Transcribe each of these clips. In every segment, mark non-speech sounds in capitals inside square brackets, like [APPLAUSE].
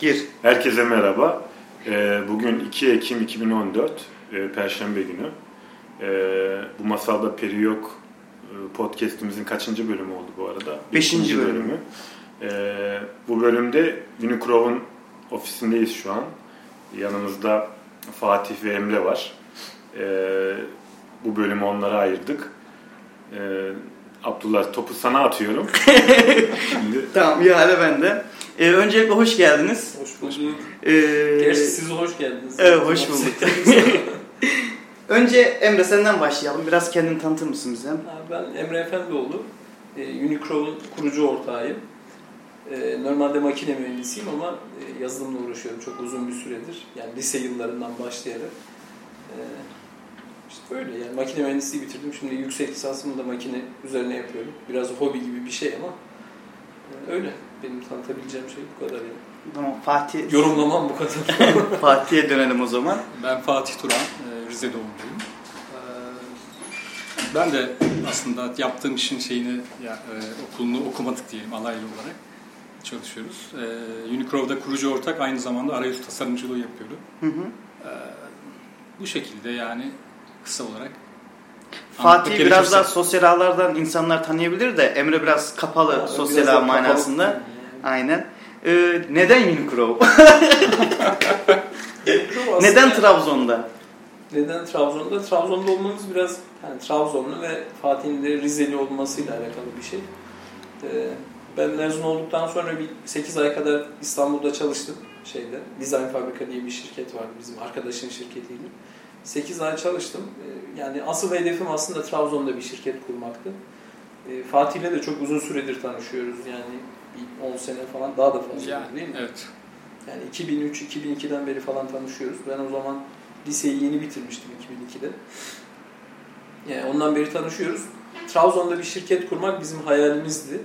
Gir. Herkese merhaba. Ee, Bugün 2 Ekim 2014 e, Perşembe günü. Ee, Bu masalda peri yok e, podcast'imizin kaçıncı bölümü oldu bu arada? Beşinci İkinci bölümü. Ee, Bu bölümde Unicrov'un ofisindeyiz şu an. Yanımızda Fatih ve Emre var. Bu bölümü onlara ayırdık. Abdullah topu sana atıyorum. [LAUGHS] Şimdi Tamam ihale bende. Ee, öncelikle hoş geldiniz. Hoş bulduk. Ee, Gerçi siz hoş geldiniz. Evet hoş bulduk. [LAUGHS] Önce Emre senden başlayalım. Biraz kendini tanıtır mısın bize? Ben Emre Efendioğlu. Ee, Unicro'nun kurucu ortağıyım. Ee, normalde makine mühendisiyim ama e, yazılımla uğraşıyorum çok uzun bir süredir. Yani lise yıllarından başlayarak. Ee, işte böyle yani makine mühendisliği bitirdim. Şimdi yüksek lisansımı da makine üzerine yapıyorum. Biraz hobi gibi bir şey ama e, öyle. Benim tanıtabileceğim şey bu kadar yani. Tamam Fatih. Yorumlamam bu kadar. [LAUGHS] Fatih'e dönelim o zaman. Ben Fatih Turan, e, Rize doğumluyum. E, Ben de aslında yaptığım işin şeyini, ya, e, okulunu okumadık diyelim alaylı olarak çalışıyoruz. E, Unicrov'da kurucu ortak aynı zamanda arayüz tasarımcılığı yapıyorum. Hı hı. Bu şekilde yani kısa olarak. Fatih biraz daha sosyal ağlardan insanlar tanıyabilir de Emre biraz kapalı Ha, sosyal biraz ağ da kapalı manasında. yani. Aynen. Ee, neden [LAUGHS] aslında- neden Trabzon'da? Neden Trabzon'da? Trabzon'da olmamız biraz yani Trabzonlu ve Fatih'in de Rizeli olmasıyla alakalı bir şey. Ee, ben mezun olduktan sonra bir 8 ay kadar İstanbul'da çalıştım şeyde. Design Fabrika diye bir şirket vardı bizim arkadaşın şirketiydi. 8 ay çalıştım. Ee, yani asıl hedefim aslında Trabzon'da bir şirket kurmaktı. Ee, Fatih'le de çok uzun süredir tanışıyoruz. Yani bir 10 sene falan daha da fazla Yani, değil mi? evet. Yani 2003-2002'den beri falan tanışıyoruz. Ben o zaman liseyi yeni bitirmiştim 2002'de. Yani ondan beri tanışıyoruz. Trabzon'da bir şirket kurmak bizim hayalimizdi.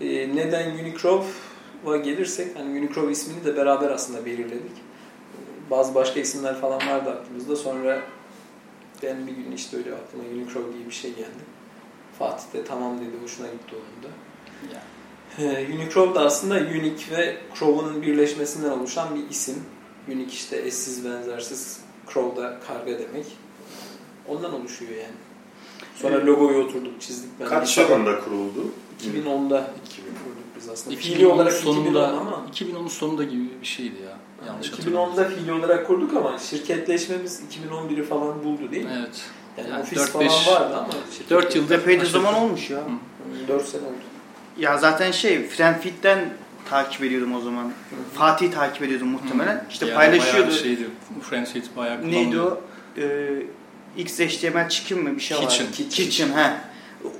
Ee, neden Unicrov'a gelirsek, hani Unicrov ismini de beraber aslında belirledik bazı başka isimler falan vardı aklımızda. Sonra ben bir gün işte öyle aklıma Unicron diye bir şey geldi. Fatih de tamam dedi. Hoşuna gitti onun da. Yani. Ee, da aslında Unique ve Crow'un birleşmesinden oluşan bir isim. Unique işte eşsiz benzersiz. Crow da karga demek. Ondan oluşuyor yani. Sonra ee, logoyu oturduk çizdik. Ben Kaç yılında kuruldu? 2010'da. 2010 diyebiliriz aslında. Fiili olarak sonunda, 2010 ama. 2010'un sonunda gibi bir şeydi ya. Yanlış yani 2010'da fiili olarak kurduk ama şirketleşmemiz 2011'i falan buldu değil mi? Evet. Yani, yani ofis 4, falan 5, vardı ama. 4 yılda epey de zaman olmuş ya. Hı. 4 sene oldu. Ya zaten şey Friend Feed'den takip ediyordum o zaman. Hı. Fatih takip ediyordum muhtemelen. Hı. İşte yani paylaşıyordu. Şeydi, Friend Feed bayağı kullanılıyor. Neydi o? Ee, XHTML çıkın mı bir şey var. Kitchen. Kitchen, Kitchen he.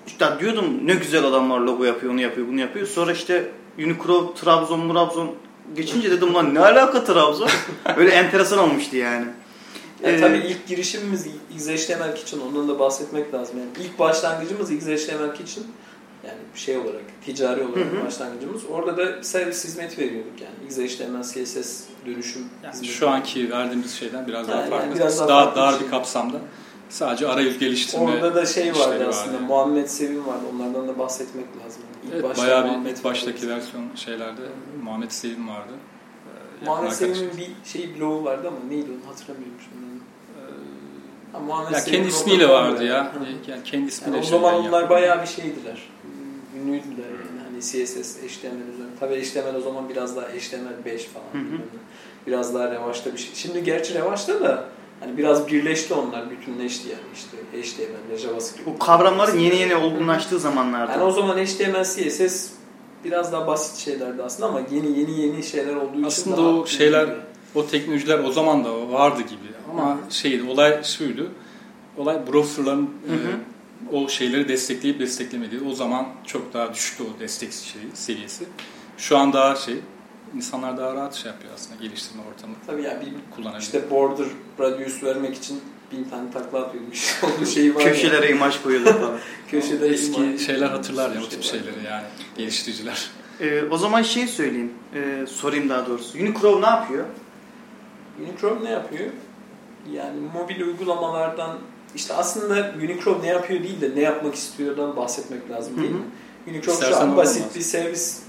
İşte diyordum ne güzel adamlar logo yapıyor, onu yapıyor, bunu yapıyor. Sonra işte Unicro, Trabzon, Murabzon geçince dedim lan ne alaka Trabzon? [LAUGHS] Böyle enteresan olmuştu yani. Yani Ee, tabii ilk girişimimiz XHTML Kitchen, ondan da bahsetmek lazım. Yani ilk başlangıcımız XHTML Kitchen. Yani şey olarak, ticari olarak Hı hı. başlangıcımız. Orada da servis hizmeti veriyorduk yani. XHTML, CSS dönüşüm Yani hizmeti. şu anki verdiğimiz şeyden biraz daha Yani farklı. biraz daha daha farklı dar bir bir şey. kapsamda. Sadece arayüz geliştirme Orada da şey vardı aslında, vardı. Muhammed Sevim vardı. Onlardan da bahsetmek lazım. İlk Evet, başta bayağı bir Muhammed ilk baştaki vardı. versiyon şeylerde Muhammed Selim vardı. Ee, Muhammed. Sevim'in bir şey blogu vardı ama neydi onu hatırlamıyorum şimdi. Ha, Muhammed Ya Sevim kendi ismiyle vardı ya. Hı. Yani kendi ismiyle Yani o zaman onlar yaptı. bayağı bir şeydiler. Ünlüydüler yani. Hani CSS, HTML üzerine. Tabii HTML o zaman biraz daha HTML5 falan. Hı hı. Biraz daha revaçta bir şey. Şimdi gerçi revaçta da hani biraz birleşti onlar, bütünleşti yani işte HTML, JavaScript. Bu kavramların yeni yeni olgunlaştığı zamanlarda. Yani o zaman HTML, CSS biraz daha basit şeylerdi aslında ama yeni yeni yeni şeyler olduğu için Aslında o şeyler- ünlü. O teknolojiler o zaman da vardı gibi. Ama şeydi, olay şuydu. Olay browserların Hı hı. e, o şeyleri destekleyip desteklemediği. O zaman çok daha düşüktü o destek şeyi, seviyesi. Şu an daha şey, insanlar daha rahat şey yapıyor aslında geliştirme ortamı Tabii yani bir kullanabiliyor. işte border radius vermek için bin tane takla atıyormuş. [LAUGHS] Onun şeyi var ya. Köşelere imaj koyuyordu falan. [LAUGHS] Köşede Eski imaj- şeyler hatırlar ya o tip Şey şeyleri yani geliştiriciler. Ee, o zaman şey söyleyeyim, ee, sorayım daha doğrusu. Unicro ne yapıyor? Unicron ne yapıyor? Yani mobil uygulamalardan işte aslında Unicron ne yapıyor değil de ne yapmak istiyordan bahsetmek lazım değil Hı hı. mi? Unicron şu an basit bir servis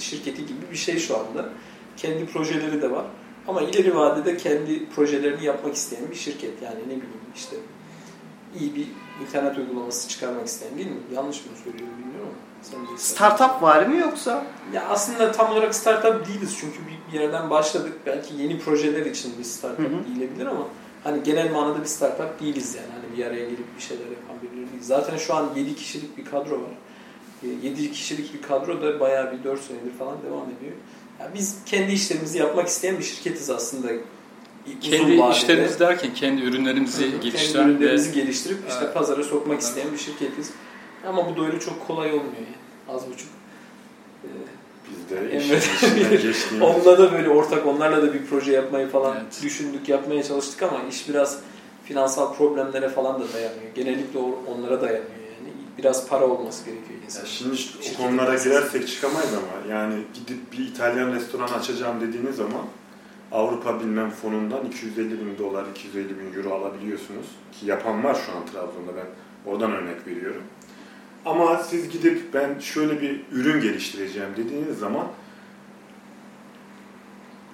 şirketi gibi bir şey şu anda. Kendi projeleri de var. Ama ileri vadede kendi projelerini yapmak isteyen bir şirket. Yani ne bileyim işte iyi bir internet uygulaması çıkarmak isteyen değil mi? Yanlış mı söylüyorum bilmiyorum ama. Sen Startup var mı yoksa? Ya aslında tam olarak startup değiliz çünkü bir bir yerden başladık. Belki yeni projeler için bir startup Hı hı. değilebilir ama hani genel manada bir startup değiliz yani. Hani bir araya gelip bir şeyler yapan birileri değil. Zaten şu an 7 kişilik bir kadro var. 7 kişilik bir kadro da bayağı bir 4 senedir falan devam ediyor. Yani biz kendi işlerimizi yapmak isteyen bir şirketiz aslında. Kendi vadede. işlerimiz derken kendi ürünlerimizi Kendi geliştiren ve ürünlerimizi geliştirip işte Evet. pazara sokmak Evet. isteyen bir şirketiz. Ama bu da öyle çok kolay olmuyor yani. Az buçuk. Ee, Biz de geçtiğimiz [LAUGHS] Onunla da böyle ortak onlarla da bir proje yapmayı falan Evet. düşündük, yapmaya çalıştık ama iş biraz finansal problemlere falan da dayanıyor. Genellikle onlara dayanıyor. Biraz para olması gerekiyor Ya insan. şimdi Şirketin o konulara girersek çıkamayız ama yani gidip bir İtalyan restoranı açacağım dediğiniz zaman Avrupa bilmem fonundan 250 bin dolar, 250 bin euro alabiliyorsunuz. Ki yapan var şu an Trabzon'da ben oradan örnek veriyorum. Ama siz gidip ben şöyle bir ürün geliştireceğim dediğiniz zaman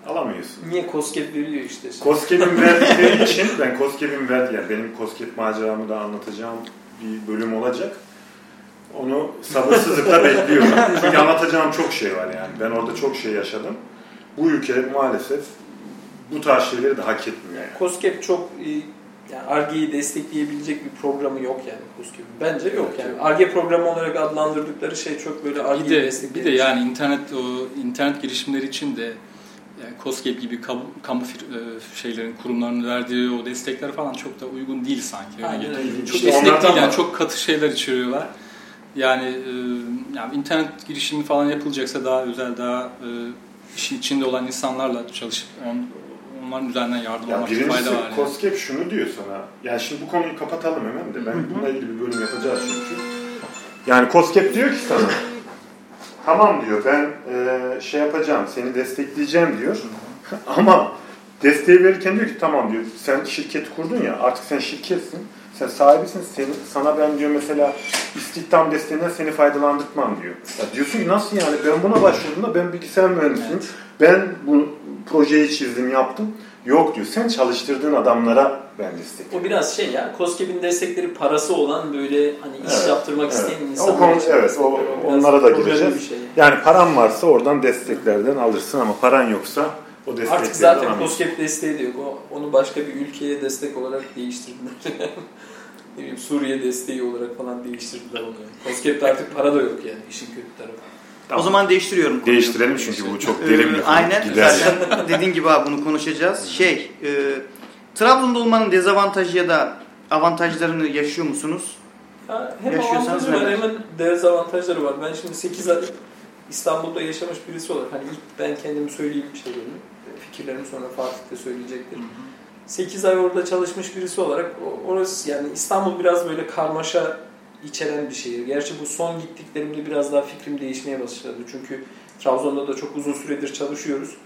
alamıyorsunuz. Niye COSGAP veriyor işte. COSGAP'in verdikleri [LAUGHS] için ben COSGAP'in verdi yani benim COSGAP maceramı da anlatacağım bir bölüm olacak. Onu sabırsızlıkla bekliyorum. [LAUGHS] Çünkü anlatacağım çok şey var yani. Ben orada çok şey yaşadım. Bu ülke maalesef bu tarz şeyleri de hak etmiyor yani. COSGAP çok yani Arge'yi destekleyebilecek bir programı yok yani COSGAP'in. Bence yok Evet, yani. Arge programı olarak adlandırdıkları şey çok böyle bir Arge'yi de bir destekleyen de yani internet o internet girişimleri için de yani COSGAP gibi kamu, kamu e, şeylerin kurumlarının verdiği o destekler falan çok da uygun değil sanki. Aynen öyle. Çok İşte esnek onlardan değil yani çok katı şeyler içeriyorlar. Yani, e, yani internet girişimi falan yapılacaksa daha özel, daha e, işin içinde olan insanlarla çalışıp on, onların üzerinden yardım Ya birincisi fayda var. Yani. COSGAP şunu diyor sana. Yani şimdi bu konuyu kapatalım hemen de. Ben bununla ilgili bir bölüm yapacağız çünkü. Yani COSGAP diyor ki sana tamam diyor ben e, şey yapacağım seni destekleyeceğim diyor. [LAUGHS] Ama desteği verirken diyor ki tamam diyor sen şirket kurdun ya artık sen şirketsin. Sen sahibisin. Seni, sana ben diyor mesela istihdam desteğinden seni faydalandırmam diyor. Ya diyorsun ki nasıl yani ben buna başvurduğumda ben bilgisayar mühendisiyim. Evet. Ben bu projeyi çizdim yaptım. Yok diyor. Sen çalıştırdığın adamlara ben destek. O biraz şey ya, COSGAP'in destekleri parası olan böyle hani iş Evet, yaptırmak evet. isteyen O insanlar konu- için evet, o- onlara da gireceğiz. Şey. Yani paran varsa oradan desteklerden alırsın ama paran yoksa o desteklerden Artık zaten. COSGAP desteği de yok. O, onu başka bir ülkeye destek olarak değiştirdiler. [LAUGHS] ne bileyim Suriye desteği olarak falan değiştirdiler onu. COSGAP'te artık para da yok yani işin kötü tarafı. Tamam. O zaman değiştiriyorum konuyu. Değiştirelim çünkü bu çok Ee, derin bir konu. Aynen Gider. zaten dediğin gibi abi bunu konuşacağız. Şey, e, Trabzon'da olmanın dezavantajı ya da avantajlarını yaşıyor musunuz? Ya hem avantajı var hem dezavantajları var. Ben şimdi 8 ay İstanbul'da yaşamış birisi olarak hani ilk ben kendimi söyleyeyim şeylerimi, fikirlerimi sonra Fatih de söyleyecektir. 8 ay orada çalışmış birisi olarak orası yani İstanbul biraz böyle karmaşa içeren bir şehir. Gerçi bu son gittiklerimde biraz daha fikrim değişmeye başladı. Çünkü Trabzon'da da çok uzun süredir çalışıyoruz.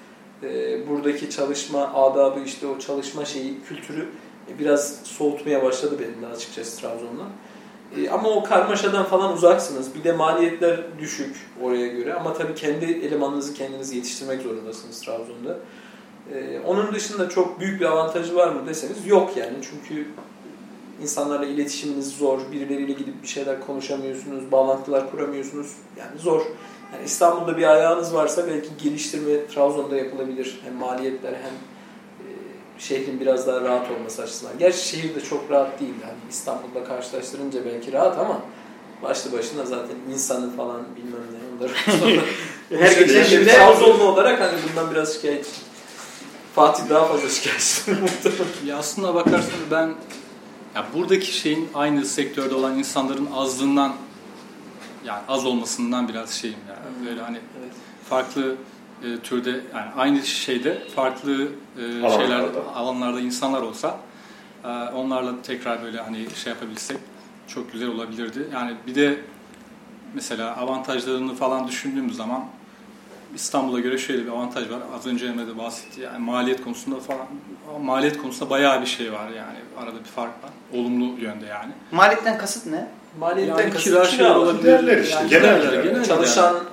Ee, buradaki çalışma adabı işte o çalışma şeyi kültürü biraz soğutmaya başladı benim de açıkçası Trabzon'dan. E, ama o karmaşadan falan uzaksınız. Bir de maliyetler düşük oraya göre ama tabii kendi elemanınızı kendiniz yetiştirmek zorundasınız Trabzon'da. E, onun dışında çok büyük bir avantajı var mı deseniz yok yani. Çünkü insanlarla iletişiminiz zor. Birileriyle gidip bir şeyler konuşamıyorsunuz, bağlantılar kuramıyorsunuz. Yani zor. Yani İstanbul'da bir ayağınız varsa belki geliştirme Trabzon'da yapılabilir. Hem maliyetler hem e, şehrin biraz daha rahat olması açısından. Gerçi şehir de çok rahat değil. Hani İstanbul'da karşılaştırınca belki rahat ama başlı başına zaten insanı falan bilmem ne onları. [LAUGHS] [LAUGHS] Her geçen Trabzonlu olarak hani bundan biraz şikayetçi. Fatih daha fazla şikayetçi. [LAUGHS] Ya aslında bakarsanız ben ya buradaki şeyin aynı sektörde olan insanların azlığından yani az olmasından biraz şeyim ya. Hmm. Böyle hani evet. farklı e, türde yani aynı şeyde farklı e, Alanlarda. şeyler alanlarda insanlar olsa e, onlarla tekrar böyle hani şey yapabilsek çok güzel olabilirdi. Yani bir de mesela avantajlarını falan düşündüğümüz zaman İstanbul'a göre şöyle bir avantaj var. Az önce Emre de bahsetti. Yani maliyet konusunda falan maliyet konusunda bayağı bir şey var yani. Arada bir fark var. Olumlu yönde yani. Maliyetten kasıt ne? Maliyetten Yani kasıt kira kira şey olabilir. Giderler işte, Yani genel giderler, giderler. genel Çalışan giderler.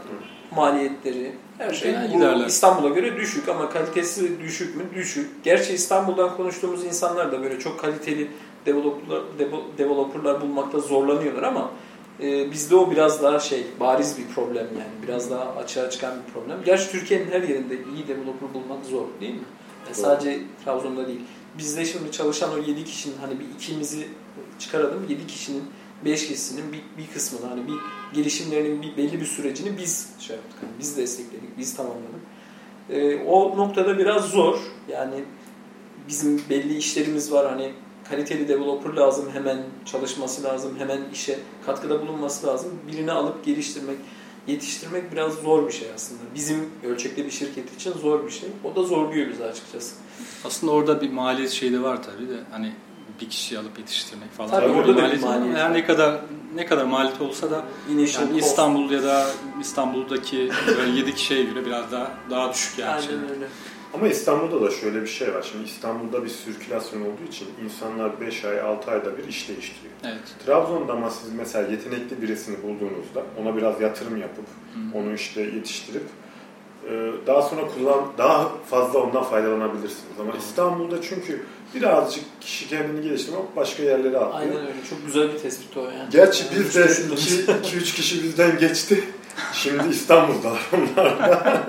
maliyetleri, Her şey Yani giderler. İstanbul'a göre düşük ama kalitesi düşük mü? Düşük. Gerçi İstanbul'dan konuştuğumuz insanlar da böyle çok kaliteli developerlar, developerlar bulmakta zorlanıyorlar ama e, bizde o biraz daha şey bariz bir problem yani. Biraz daha açığa çıkan bir problem. Gerçi Türkiye'nin her yerinde iyi developer bulmak zor değil mi? Yani Doğru. sadece Trabzon'da değil. Bizde şimdi çalışan o 7 kişinin hani bir ikimizi çıkaralım 7 kişinin 5 kişisinin bir, bir kısmını hani bir gelişimlerinin bir, belli bir sürecini biz şey yaptık. Hani biz destekledik, biz tamamladık. Ee, o noktada biraz zor. Yani bizim belli işlerimiz var. Hani kaliteli developer lazım, hemen çalışması lazım, hemen işe katkıda bulunması lazım. Birini alıp geliştirmek, yetiştirmek biraz zor bir şey aslında. Bizim ölçekli bir şirket için zor bir şey. O da zorluyor bizi açıkçası. Aslında orada bir maliyet şeyi de var tabii de hani bir kişi alıp yetiştirmek falan. Tabii Öyle orada da bir maliyet var maliyet Her var. ne kadar ne kadar maliyet olsa da yani. İstanbul ya da İstanbul'daki böyle 7 kişiye göre biraz daha daha düşük yani. Aynen öyle. Ama İstanbul'da da şöyle bir şey var. Şimdi İstanbul'da bir sirkülasyon olduğu için insanlar 5 ay 6 ayda bir iş değiştiriyor. Evet. Trabzon'da ama siz mesela yetenekli birisini bulduğunuzda ona biraz yatırım yapıp Hı. onu işte yetiştirip e, daha sonra kullan daha fazla ondan faydalanabilirsiniz. Ama İstanbul'da çünkü birazcık kişi kendini geliştirmek başka yerlere atlıyor. Aynen öyle. Çok güzel bir tespit o yani. Gerçi Yani biz de düşünmemiştim. 2-3 kişi bizden geçti. Şimdi İstanbul'dalar onlar. [LAUGHS]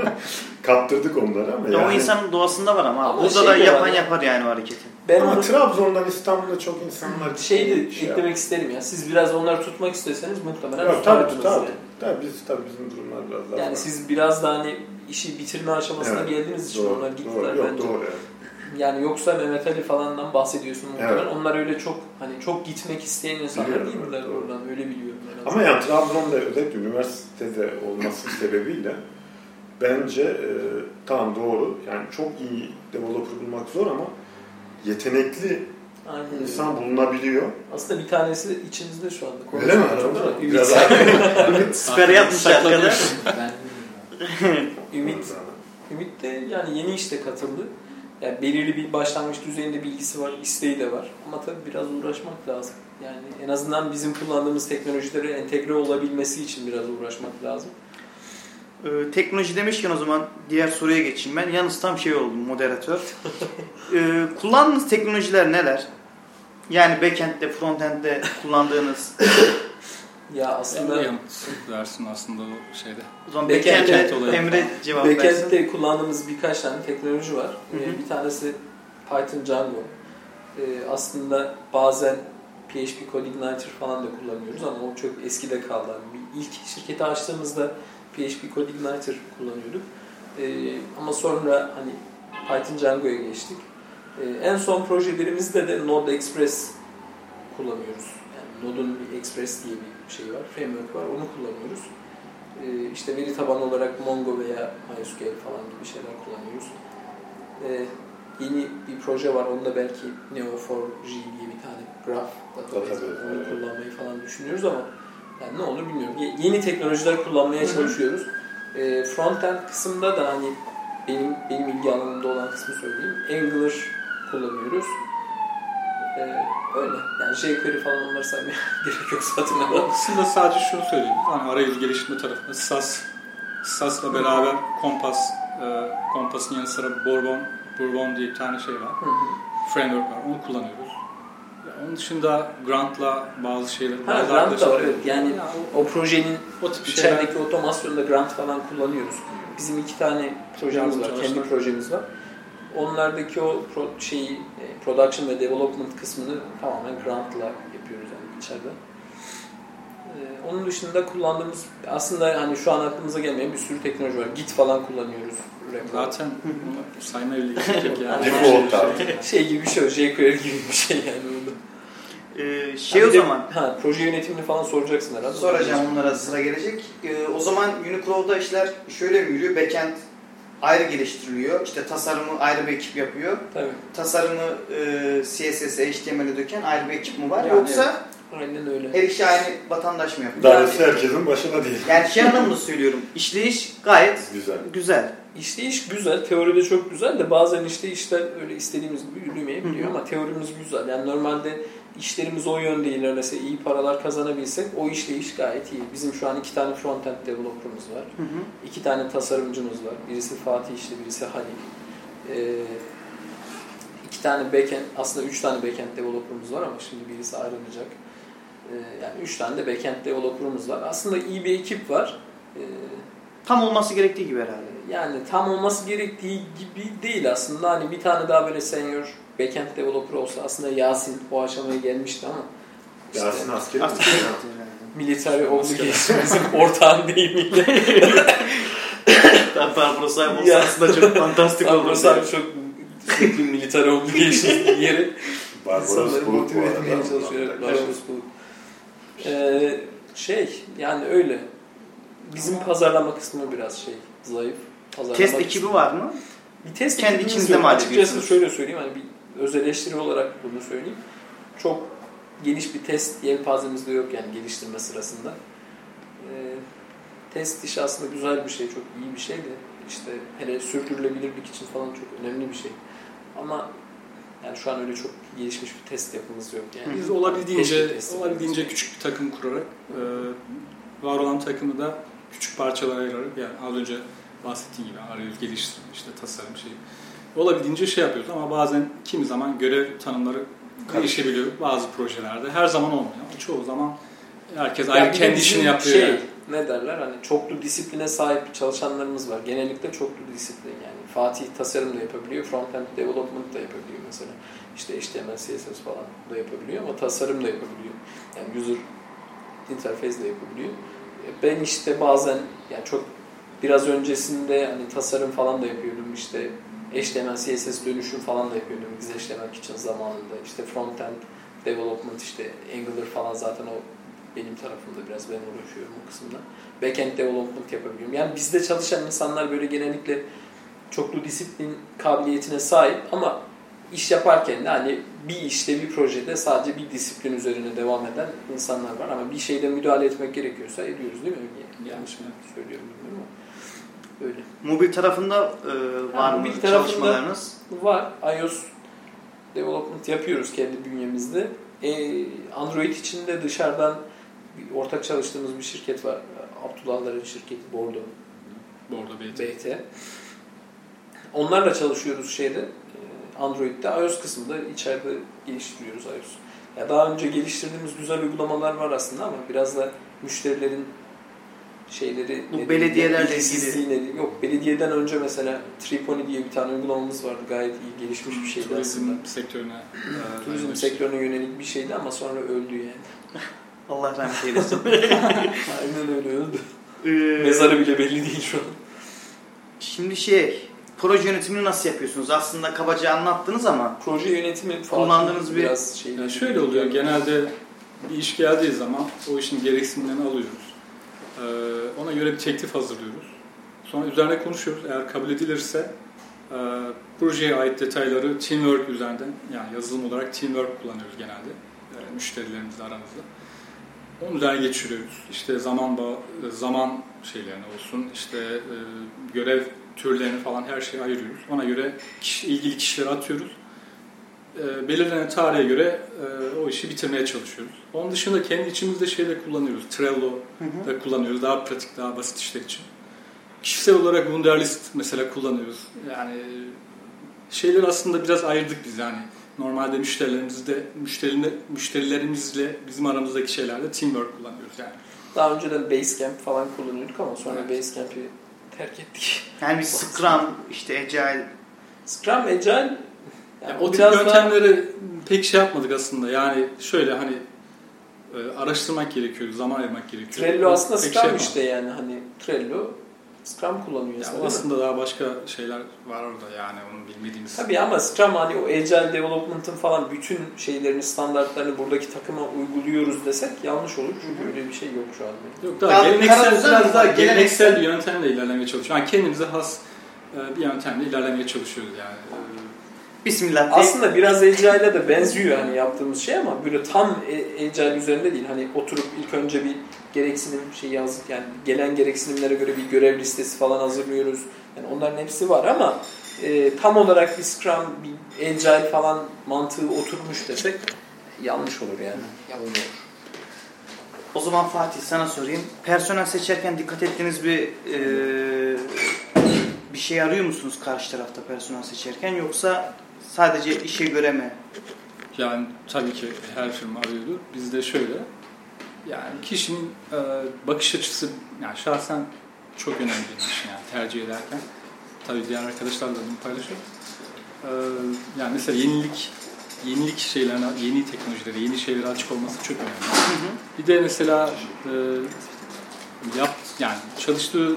Kaptırdık onları ama Ya o yani. insanın doğasında var ama. Ama Burada şey da var yapan ya. yapar yani o hareketi. Ben ama onu Trabzon'dan İstanbul'a çok insanlar şey de şey eklemek isterim ya. Siz biraz onları tutmak isteseniz muhtemelen Yok, tabii tabii. yani. Tabii biz tabii bizim durumlar biraz daha Yani farklı. siz biraz da hani işi bitirme aşamasına Evet, geldiğiniz için doğru, onlar gittiler doğru, yok, bence. doğru yani. Yani yoksa Mehmet Ali falandan bahsediyorsun muhtemelen. Evet. Onlar öyle çok hani çok gitmek isteyen insanlar Biliyorum, değil miler doğru. oradan öyle biliyorum ben. Ama yani Trabzon'da özellikle üniversitede olması sebebiyle bence e, tamam doğru. Yani çok iyi developer bulmak zor ama yetenekli Aynen insan bulunabiliyor. Aslında bir tanesi içimizde şu anda. Öyle mi? [LAUGHS] Ümit. [LAUGHS] Biraz daha- Siper yapmış arkada. Saklanıyorsun. Ben Ümit Ümit de yani yeni işte katıldı. Yani belirli bir başlangıç düzeyinde bilgisi var, isteği de var. Ama tabii biraz uğraşmak lazım. Yani en azından bizim kullandığımız teknolojilere entegre olabilmesi için biraz uğraşmak lazım. Ee, teknoloji demişken o zaman diğer soruya geçeyim ben. Yalnız tam şey oldum moderatör. [LAUGHS] ee, kullandığınız teknolojiler neler? Yani backend'de, frontend'de kullandığınız. Ya aslında yanıt versin aslında o şeyde. O zaman Backend backend'de olayı. Emre cevap versin. backend'de kullandığımız birkaç tane teknoloji var. Hı hı. Ee, Bir tanesi Python Django. Ee, aslında bazen PHP CodeIgniter falan da kullanıyoruz ama o çok eskide kaldı. Yani ilk şirketi açtığımızda PHP CodeIgniter kullanıyorduk. Ee, ama sonra hani Python Django'ya geçtik. Ee, en son projelerimizde de Node Express kullanıyoruz. Yani Node'un bir Express diye bir şey var, framework var, onu kullanıyoruz. Ee, işte veri tabanı olarak Mongo veya MySQL falan gibi şeyler kullanıyoruz. Ee, yeni bir proje var, onda belki Neo4j diye bir tane graph database Onu kullanmayı falan düşünüyoruz ama yani ne olur bilmiyorum. Ye- Yeni teknolojiler kullanmaya çalışıyoruz. Ee, frontend kısımda da hani benim benim ilgi alanımda olan kısmı söyleyeyim. Angular kullanıyoruz. Ee, öyle. Yani jQuery falan onları saymaya [LAUGHS] gerek yok zaten. Aslında sadece şunu söyleyeyim. Hani arayüz geliştirme tarafında SAS, SAS'la beraber Kompas, e, Kompas'ın yanı sıra Bourbon, Bourbon diye bir tane şey var. Hı hı. Framework var. Onu kullanıyoruz. Onun dışında Grant'la bazı şeyler, Ha, bazı Grant da var, evet. Yani Ya O projenin o, o tip şeyler içerideki otomasyonda Grant falan kullanıyoruz. Bizim iki tane projemiz var, kendi projemiz var. Onlardaki o pro, şeyi, e, production ve development kısmını tamamen Grant'la yapıyoruz yani içeride. Ee, Onun dışında kullandığımız aslında hani şu an aklımıza gelmeyen bir sürü teknoloji var. Git falan kullanıyoruz. Repo. zaten bile gerek yok yani. Default abi. Şey gibi bir şey, o, jQuery gibi bir şey yani. Ee, şey Ha, o de- zaman Ha, proje yönetimini falan soracaksın herhalde. soracağım onlara sıra gelecek. Ee, o zaman Uniclo'da işler şöyle mi yürüyor? Backend ayrı geliştiriliyor. İşte tasarımı ayrı bir ekip yapıyor. Tabii. Tasarımı e, CSS, HTML'e döken ayrı bir ekip mi var? Yani Yoksa Aynen öyle. her işi aynı vatandaş mı yapıyor? Darısı herkesin başına değil. Yani şey anlamında söylüyorum. İşleyiş gayet Güzel. güzel. işleyiş güzel. Teoride çok güzel de bazen işte işler öyle istediğimiz gibi yürümeyebiliyor ama teorimiz güzel. Yani normalde işlerimiz o yönde ilerlese, iyi paralar kazanabilsek o işleyiş gayet iyi. Bizim şu an iki tane front-end developer'ımız var. Hı hı. İki tane tasarımcımız var. Birisi Fatih işte, birisi Halil. Ee, iki tane backend, aslında üç tane backend developer'ımız var ama şimdi birisi ayrılacak. Ee, yani üç tane de backend developer'ımız var. Aslında iyi bir ekip var. Ee, Tam olması gerektiği gibi herhalde. yani tam olması gerektiği gibi değil aslında. Hani bir tane daha böyle senior backend developer olsa aslında Yasin o aşamaya gelmişti ama işte Yasin askeri mi? Askeri gitti herhalde. military obligation'ımızın ortağın deyimiyle [LAUGHS] Barbara Simons Ya. aslında çok fantastik oldu. Barbaros abi çok sürekli military obligation [LAUGHS] diyerek Barbaros insanları motive etmeye çalışıyor. Barbaros Bulut. Ee, şey yani öyle. Bizim pazarlama kısmı biraz şey zayıf. Pazarlama Test kısmı. ekibi var mı? Bir test Kendi içinizde mi Açıkçası şöyle söyleyeyim hani bir öz eleştiri olarak bunu söyleyeyim. Çok geniş bir test yelpazemiz de yok yani geliştirme sırasında. Ee, test işi aslında güzel bir şey, çok iyi bir şey de işte hele sürdürülebilirlik için falan çok önemli bir şey. Ama yani şu an öyle çok gelişmiş bir test yapımız yok yani. Biz olabildiğince olabildiğince küçük bir takım kurarak e, var olan takımı da küçük parçalara ayırarak yani az önce bahsettiğim gibi arayüz geliştirme işte tasarım şey olabildiğince şey yapıyoruz ama bazen kimi zaman görev tanımları değişebiliyor bazı projelerde. Her zaman olmuyor ama çoğu zaman herkes ayrı de kendi işini yapıyor. Şey, yani. ne derler hani çoklu disipline sahip çalışanlarımız var. Genellikle çoklu disiplin yani. Fatih tasarım da yapabiliyor, frontend development da yapabiliyor mesela. İşte HTML, CSS falan da yapabiliyor ama tasarım da yapabiliyor. Yani user interface de yapabiliyor. E, Ben işte bazen yani çok biraz öncesinde hani tasarım falan da yapıyordum işte HTML, CSS dönüşüm falan da yapıyordum XHTML için zamanında. İşte frontend development işte Angular falan zaten o benim tarafımda biraz ben uğraşıyorum o kısımda. Backend development yapabiliyorum. Yani bizde çalışan insanlar böyle genellikle çoklu disiplin kabiliyetine sahip ama iş yaparken de hani bir işte bir projede sadece bir disiplin üzerine devam eden insanlar var ama bir şeyde müdahale etmek gerekiyorsa ediyoruz değil mi? Yanlış mı söylüyorum bilmiyorum ama öyle. Mobil tarafında e, var mı mobil tarafında- çalışmalarınız? Var. iOS development yapıyoruz kendi bünyemizde. Ee, Android için de dışarıdan bir ortak çalıştığımız bir şirket var. Abdullahların şirketi Bordo Bordo BT. BT. Onlarla çalışıyoruz şeyde e, Android'de. iOS kısmında içeride geliştiriyoruz iOS. Ya daha önce geliştirdiğimiz güzel uygulamalar var aslında ama biraz da müşterilerin şeyleri Bu nedeniyle, belediyelerle ilgisizliği nedeniyle- yok belediyeden önce mesela Triponi diye bir tane uygulamamız vardı gayet iyi gelişmiş bir şeydi aslında. Turizm sektörüne e, Turizm sektörüne yönelik bir şeydi ama sonra öldü yani. [LAUGHS] Allah rahmet eylesin. [LAUGHS] Aynen öyle öldü. Ee, Mezarı bile belli değil şu an. Şimdi şey, proje yönetimini nasıl yapıyorsunuz? Aslında kabaca anlattınız ama Proje yönetimi Kullandığınız bir- biraz. Yani şöyle oluyor genelde bir iş geldiği zaman o işin gereksinimlerini alıyoruz. Ee, ona göre bir teklif hazırlıyoruz. Sonra üzerine konuşuyoruz. Eğer kabul edilirse e, projeye ait detayları Teamwork üzerinden yani yazılım olarak Teamwork kullanıyoruz genelde. Yani müşterilerimizle aramızda. Onun üzerine geçiriyoruz. İşte zaman zaman şeylerini olsun, işte e, görev türlerini falan her şeyi ayırıyoruz. Ona göre kişi, ilgili kişileri atıyoruz e, belirlenen tarihe göre e, o işi bitirmeye çalışıyoruz. Onun dışında kendi içimizde şeyle kullanıyoruz. Trello da kullanıyoruz. Daha pratik, daha basit işler için. Kişisel olarak Wunderlist mesela kullanıyoruz. Yani şeyler aslında biraz ayırdık biz yani. Normalde müşterilerimizde müşterilerimizle, müşterilerimizle bizim aramızdaki şeylerde teamwork kullanıyoruz yani. Daha önceden Basecamp falan kullanıyorduk ama sonra Evet. Basecamp'i terk ettik. yani bir Scrum, işte Agile Scrum, Agile yani Yani o tip biraz daha yöntemleri pek şey yapmadık aslında. Yani şöyle hani e, araştırmak gerekiyor, zaman ayırmak gerekiyor. Trello aslında Pek Scrum şey işte yani hani Trello Scrum kullanıyor Ya insan. değil mi? aslında daha başka şeyler var orada yani onun bilmediğimiz. Tabii ama Scrum hani o Agile Development'ın falan bütün şeylerini, standartlarını buradaki takıma uyguluyoruz desek yanlış olur. Çünkü öyle bir şey yok şu anda. Yok daha geleneksel biraz daha Geleneksel. geleneksel bir yöntemle ilerlemeye çalışıyoruz. Yani kendimize has e, bir yöntemle ilerlemeye çalışıyoruz yani. Bismillah. Aslında biraz Agile'a da benziyor hani yaptığımız şey ama böyle tam e- üzerinde değil. Hani oturup ilk önce bir gereksinim şeyi yazdık yani gelen gereksinimlere göre bir görev listesi falan hazırlıyoruz. Yani onların hepsi var ama e, tam olarak bir Scrum, bir Agile falan mantığı oturmuş desek yanlış olur yani. Yalan olur. O zaman Fatih sana sorayım. Personel seçerken dikkat ettiğiniz bir e, bir şey arıyor musunuz karşı tarafta personel seçerken yoksa sadece işe göre mi? Yani tabii ki her firma arıyordur. Bizde şöyle, yani kişinin e, bakış açısı, yani şahsen çok önemli benim için yani tercih ederken. Tabii diğer arkadaşlarla bunu paylaşıyorum. E, yani mesela yenilik, yenilik şeylerine, yeni teknolojilere, yeni şeylere açık olması çok önemli. Bir de mesela e, yap, yani çalıştığı,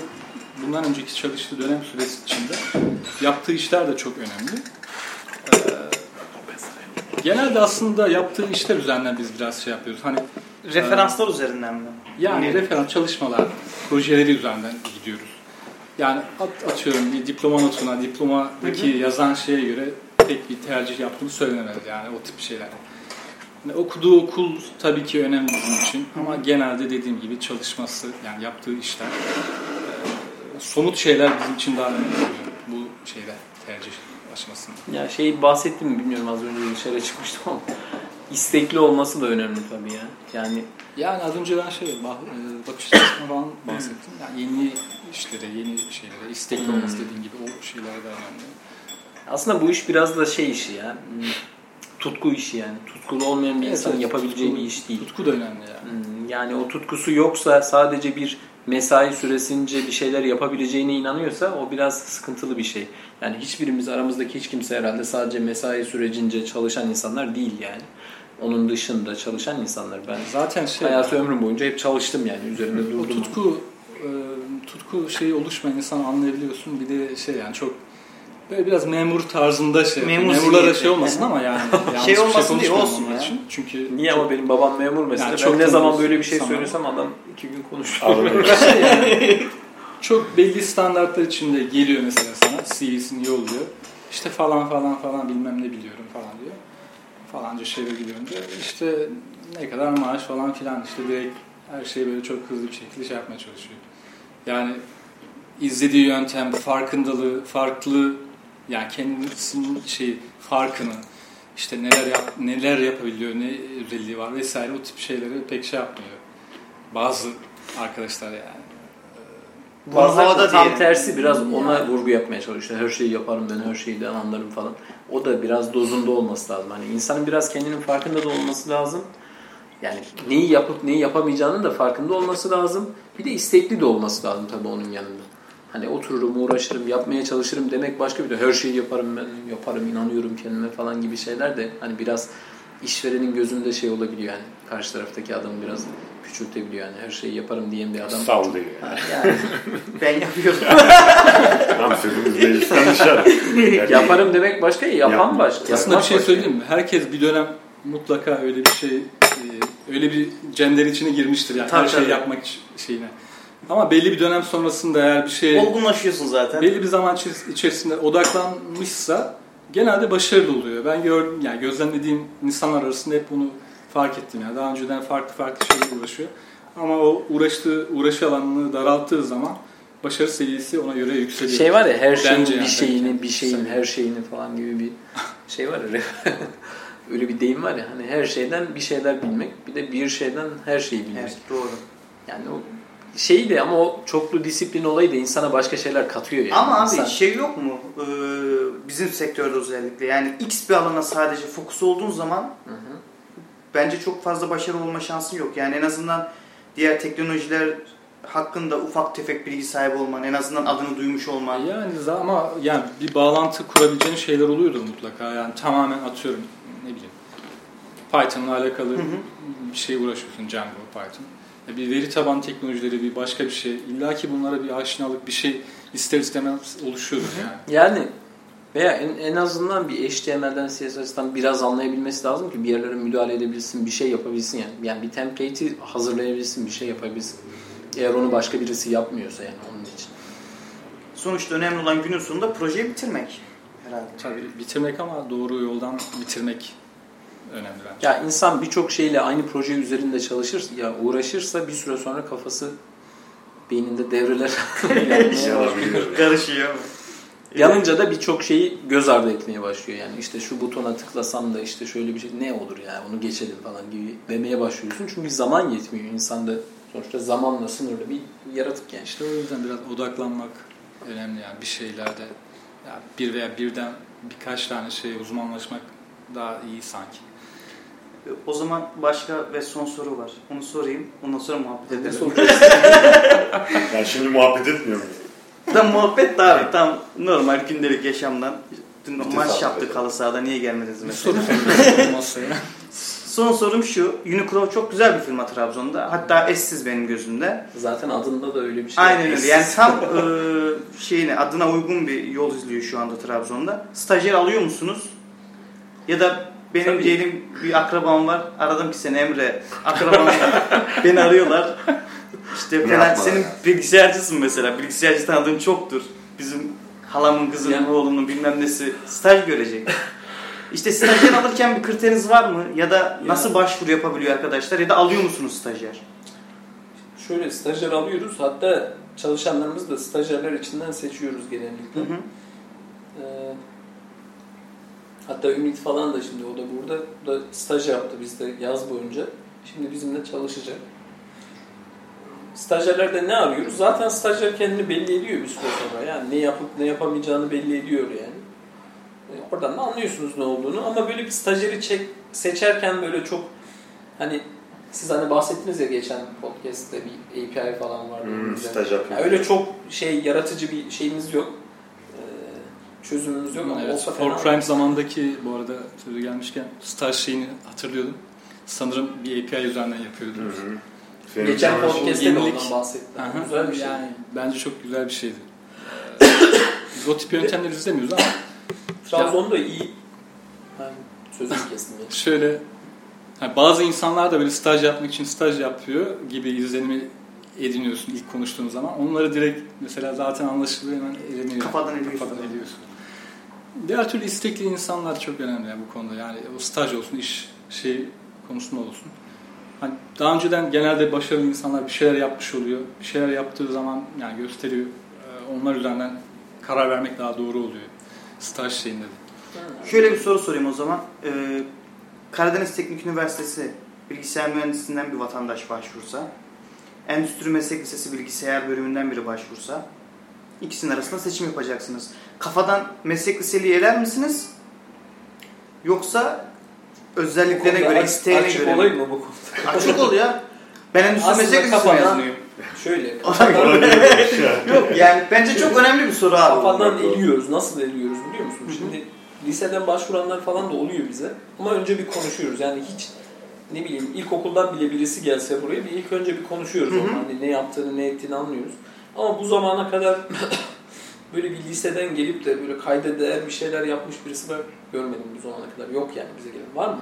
bundan önceki çalıştığı dönem süresi içinde yaptığı işler de çok önemli. E, genelde aslında yaptığı işler üzerinden biz biraz şey yapıyoruz. Hani Referanslar üzerinden mi? yani Ne? referans çalışmalar, projeleri üzerinden gidiyoruz. Yani at, atıyorum bir diploma notuna, diplomadaki yazan şeye göre pek bir tercih yaptığını söylenemez yani o tip şeyler. Yani okuduğu okul tabii ki önemli bizim için ama genelde dediğim gibi çalışması yani yaptığı işler e, somut şeyler bizim için daha önemli bu şeyde tercih aşamasında. Ya şey bahsettim mi bilmiyorum az önce dışarı çıkmıştım ama istekli olması da önemli tabii ya. Yani Yani az önce ben şey e, bakış açısına falan bahsettim. Yani yeni işlere, yeni şeylere, istekli Hmm. olması dediğim gibi o şeylere de önemli. aslında bu iş biraz da şey işi ya. hmm, Tutku işi yani. Tutkulu olmayan bir Evet, insanın evet, yapabileceği tutku- bir iş değil. Tutku da önemli yani. Hmm, Yani o tutkusu yoksa sadece bir mesai süresince bir şeyler yapabileceğine inanıyorsa o biraz sıkıntılı bir şey. Yani hiçbirimiz aramızdaki hiç kimse herhalde sadece mesai sürecince çalışan insanlar değil yani. Onun dışında çalışan insanlar. Ben Zaten şey, hayatı ömrüm boyunca hep çalıştım yani üzerinde o durdum. tutku e, tutku şeyi oluşmayan insan anlayabiliyorsun. Bir de şey yani çok böyle biraz memur tarzında şey. Memur Memurlara şey olmasın ama yani [LAUGHS] yanlış bir olmasın diye konuşmayalım olsun ya. için. Çünkü Niye ama benim babam memur mesela. Yani ben çok ne zaman böyle bir şey insanlar. söylesem adam iki gün konuşuyor. Alınır. [LAUGHS] çok belli standartlar içinde geliyor mesela sana CV'sini yolluyor. İşte falan falan falan bilmem ne biliyorum falan diyor. Falanca şeyle gidiyorum diyor. İşte ne kadar maaş falan filan işte direkt her şeyi böyle çok hızlı bir şekilde şey yapmaya çalışıyor. Yani izlediği yöntem, farkındalığı, farklı yani kendisinin şey farkını işte neler yap, neler yapabiliyor, ne özelliği var vesaire o tip şeyleri pek şey yapmıyor. Bazı arkadaşlar yani. Bazıları da tam diyelim. tersi biraz ona vurgu yapmaya çalışıyor. Her şeyi yaparım ben, her şeyden anlarım falan. O da biraz dozunda olması lazım. Hani insanın biraz kendinin farkında da olması lazım. Yani neyi yapıp neyi yapamayacağının da farkında olması lazım. Bir de istekli de olması lazım tabii onun yanında. Hani otururum, uğraşırım, yapmaya çalışırım demek başka bir de her şeyi yaparım ben, yaparım, inanıyorum kendime falan gibi şeyler de hani biraz işverenin gözünde şey olabiliyor yani. Karşı taraftaki adamı biraz küçültebiliyor yani. Her şeyi yaparım diyen bir adam. Sallıyor. Ha, yani [LAUGHS] Ben yapıyorum. [LAUGHS] Tam sözümüz meclisten dışarı. Yani [LAUGHS] Yaparım demek başka, yapan Yapma. başka. Aslında bir şey söyleyeyim mi? Herkes bir dönem mutlaka öyle bir şey, e, öyle bir cender içine girmiştir yani Tabii, her şeyi tabii. yapmak şeyine. Ama belli bir dönem sonrasında eğer bir şey Olgunlaşıyorsun zaten. belli bir zaman içeris- içerisinde odaklanmışsa genelde başarılı oluyor. Ben gördüm yani gözlemlediğim insanlar arasında hep bunu fark ettim yani. Daha önceden farklı farklı şeyler uğraşıyor. Ama o uğraştığı uğraşı alanını daralttığı zaman başarı seviyesi ona göre yükseliyor. Şey var ya her şeyin Bence bir yani, şeyini, bir şeyin Sen- her şeyini falan gibi bir [LAUGHS] şey var ya. [LAUGHS] Öyle bir deyim var ya hani her şeyden bir şeyler bilmek bir de bir şeyden her şeyi bilmek. Evet doğru. Yani o şey de ama o çoklu disiplin olayı da insana başka şeyler katıyor yani. Ama abi İnsan- şey yok mu? Ee, bizim sektörde özellikle yani X bir alana sadece fokus olduğun zaman Hı hı. bence çok fazla başarılı olma şansın yok. Yani en azından diğer teknolojiler hakkında ufak tefek bilgi sahibi olman, en azından adını duymuş olman. Yani ama yani bir bağlantı kurabileceğin şeyler oluyordur mutlaka. Yani tamamen atıyorum ne bileyim Python'la alakalı Hı hı. bir şey uğraşıyorsun Django, Python. E bir veri taban teknolojileri bir başka bir şey. İlla ki bunlara bir aşinalık bir şey ister istemez oluşuyordur yani. Yani veya en, en azından bir HTML'den CSS'den biraz anlayabilmesi lazım ki bir yerlere müdahale edebilsin, bir şey yapabilsin yani. Yani bir template'i hazırlayabilsin, bir şey yapabilsin. Eğer onu başka birisi yapmıyorsa yani onun için. Sonuçta önemli olan günün sonunda projeyi bitirmek herhalde. Tabii bitirmek ama doğru yoldan bitirmek önemli bence. Ya insan birçok şeyle aynı proje üzerinde çalışır ya uğraşırsa bir süre sonra kafası beyninde devreler [LAUGHS] Olabilir. Karışıyor. Yanınca da birçok şeyi göz ardı etmeye başlıyor yani işte şu butona tıklasam da işte şöyle bir şey ne olur yani onu geçelim falan gibi demeye başlıyorsun çünkü zaman yetmiyor insanda sonuçta zamanla sınırlı bir yaratık yani işte. İşte o yüzden biraz odaklanmak önemli yani bir şeylerde. Yani bir veya birden birkaç tane şeye uzmanlaşmak daha iyi sanki. O zaman başka ve son soru var. Onu sorayım. Ondan sonra muhabbet Ne edelim. soruyorsun? Yani [LAUGHS] şimdi muhabbet etmiyor muyuz? Tam muhabbet de abi. Tam normal gündelik yaşamdan. Dün Vites maç yaptık halı sahada. Niye gelmediniz mesela? [LAUGHS] Son sorum şu. Unicro çok güzel bir firma Trabzon'da. Hatta eşsiz benim gözümde. Zaten adında da öyle bir şey. Aynen öyle. Yani [LAUGHS] tam e, şeyine adına uygun bir yol izliyor şu anda Trabzon'da. Stajyer alıyor musunuz? Ya da benim Tabii. diyelim bir akrabam var. Aradım ki seni Emre. Akrabam [LAUGHS] beni arıyorlar. İşte yapmalar senin ya? bilgisayarcısın mesela. Bilgisayarcı tanıdığın çoktur. Bizim halamın kızının Yani- oğlunun bilmem nesi staj görecek. İşte stajyer alırken bir kriteriniz var mı? Ya da nasıl başvuru yapabiliyor arkadaşlar? Ya da alıyor musunuz stajyer? Şöyle stajyer alıyoruz. Hatta çalışanlarımızı da stajyerler içinden seçiyoruz genellikle. Hı hı. Ee, hatta Ümit falan da şimdi o da burada. O da staj yaptı bizde yaz boyunca. Şimdi bizimle çalışacak. Stajyerlerde ne arıyoruz? Zaten stajyer kendini belli ediyor bir süre sonra. Yani ne yapıp ne yapamayacağını belli ediyor yani. Ee, Oradan da anlıyorsunuz ne olduğunu. Ama böyle bir stajyeri çek, seçerken böyle çok hani siz hani bahsettiniz ya geçen podcast'te bir API falan var. Hmm, staj. Yani öyle çok şey yaratıcı bir şeyimiz yok. Çözümümüz yok ama Evet, olsa For fena. Prime zamandaki bu arada sözü gelmişken staj şeyini hatırlıyordum. Sanırım bir API üzerinden Hı yapıyordunuz. hı. Senin Geçen çalışan- podcast'te de yenilik. ondan bahsettim. Aha, Güzel bir şey. Yani bence çok güzel bir şeydi. Ee, Biz o tip yöntemleri izlemiyoruz ama Trabzon'da iyi. Ben sözünü kestim. [LAUGHS] şöyle ha, bazı insanlar da böyle staj yapmak için staj yapıyor gibi izlenimi ediniyorsun ilk konuştuğun zaman. Onları direkt mesela zaten anlaşılıyor hemen eleniyor. Kafadan eliyorsun. Kafadan eliyorsun. Diğer türlü istekli insanlar çok önemli yani bu konuda. Yani o staj olsun, iş şey konusunda olsun. Hani daha önceden genelde başarılı insanlar bir şeyler yapmış oluyor. Bir şeyler yaptığı zaman yani gösteriyor. Ee, Onlar üzerinden karar vermek daha doğru oluyor. Staj şeyinde de. Şöyle bir soru sorayım o zaman. Ee, Karadeniz Teknik Üniversitesi bilgisayar mühendisliğinden bir vatandaş başvursa, Endüstri Meslek Lisesi bilgisayar bölümünden biri başvursa, ikisinin arasında seçim yapacaksınız. Kafadan meslek liseliği eler misiniz? Yoksa özelliklerine göre, aç- isteğine açık göre olayım mı bu konuda? Açık ol ya. Ben Endüstri Meslek Lisesi kafadan- mezunuyum. Şöyle. [LAUGHS] Yok yani bence çok önemli bir soru abi. Kafadan eliyoruz. Nasıl eliyoruz biliyor musun? Şimdi liseden başvuranlar falan da oluyor bize. Ama önce bir konuşuyoruz. Yani hiç ne bileyim ilkokuldan bile birisi gelse buraya bir ilk önce bir konuşuyoruz Hı hı. onunla. Hani ne yaptığını ne ettiğini anlıyoruz. Ama bu zamana kadar [COUGHS] böyle bir liseden gelip de böyle kayda değer bir şeyler yapmış birisi ben görmedim bu zamana kadar. Yok yani bize gelen. Var mı?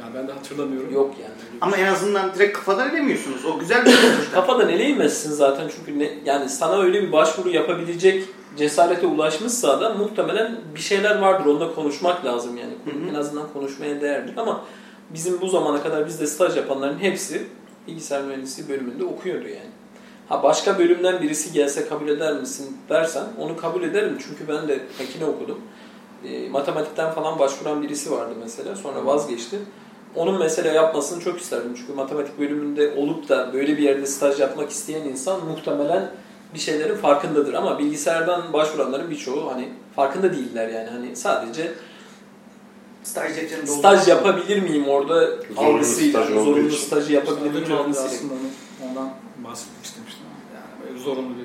Yani ben de hatırlamıyorum. Yok yani. Ama en azından direkt kafadan elemiyorsunuz. O güzel bir şey. [COUGHS] Kafadan eleyemezsin zaten çünkü ne, yani sana öyle bir başvuru yapabilecek cesarete ulaşmışsa adam muhtemelen bir şeyler vardır. Onda konuşmak lazım yani. Hı hı. En azından konuşmaya değerdir ama bizim bu zamana kadar bizde staj yapanların hepsi bilgisayar mühendisliği bölümünde okuyordu yani. Ha başka bölümden birisi gelse kabul eder misin dersen onu kabul ederim çünkü ben de makine okudum. E, matematikten falan başvuran birisi vardı mesela sonra vazgeçti. Onun mesela yapmasını çok isterdim. Çünkü matematik bölümünde olup da böyle bir yerde staj yapmak isteyen insan muhtemelen bir şeylerin farkındadır. Ama bilgisayardan başvuranların birçoğu hani farkında değiller yani. Hani sadece Staj staj yapabilir miyim orada Zorunlu algısıyla, staj zorunlu stajı yapabilir miyim algısıyla. onu- ondan böyle zorunlu bir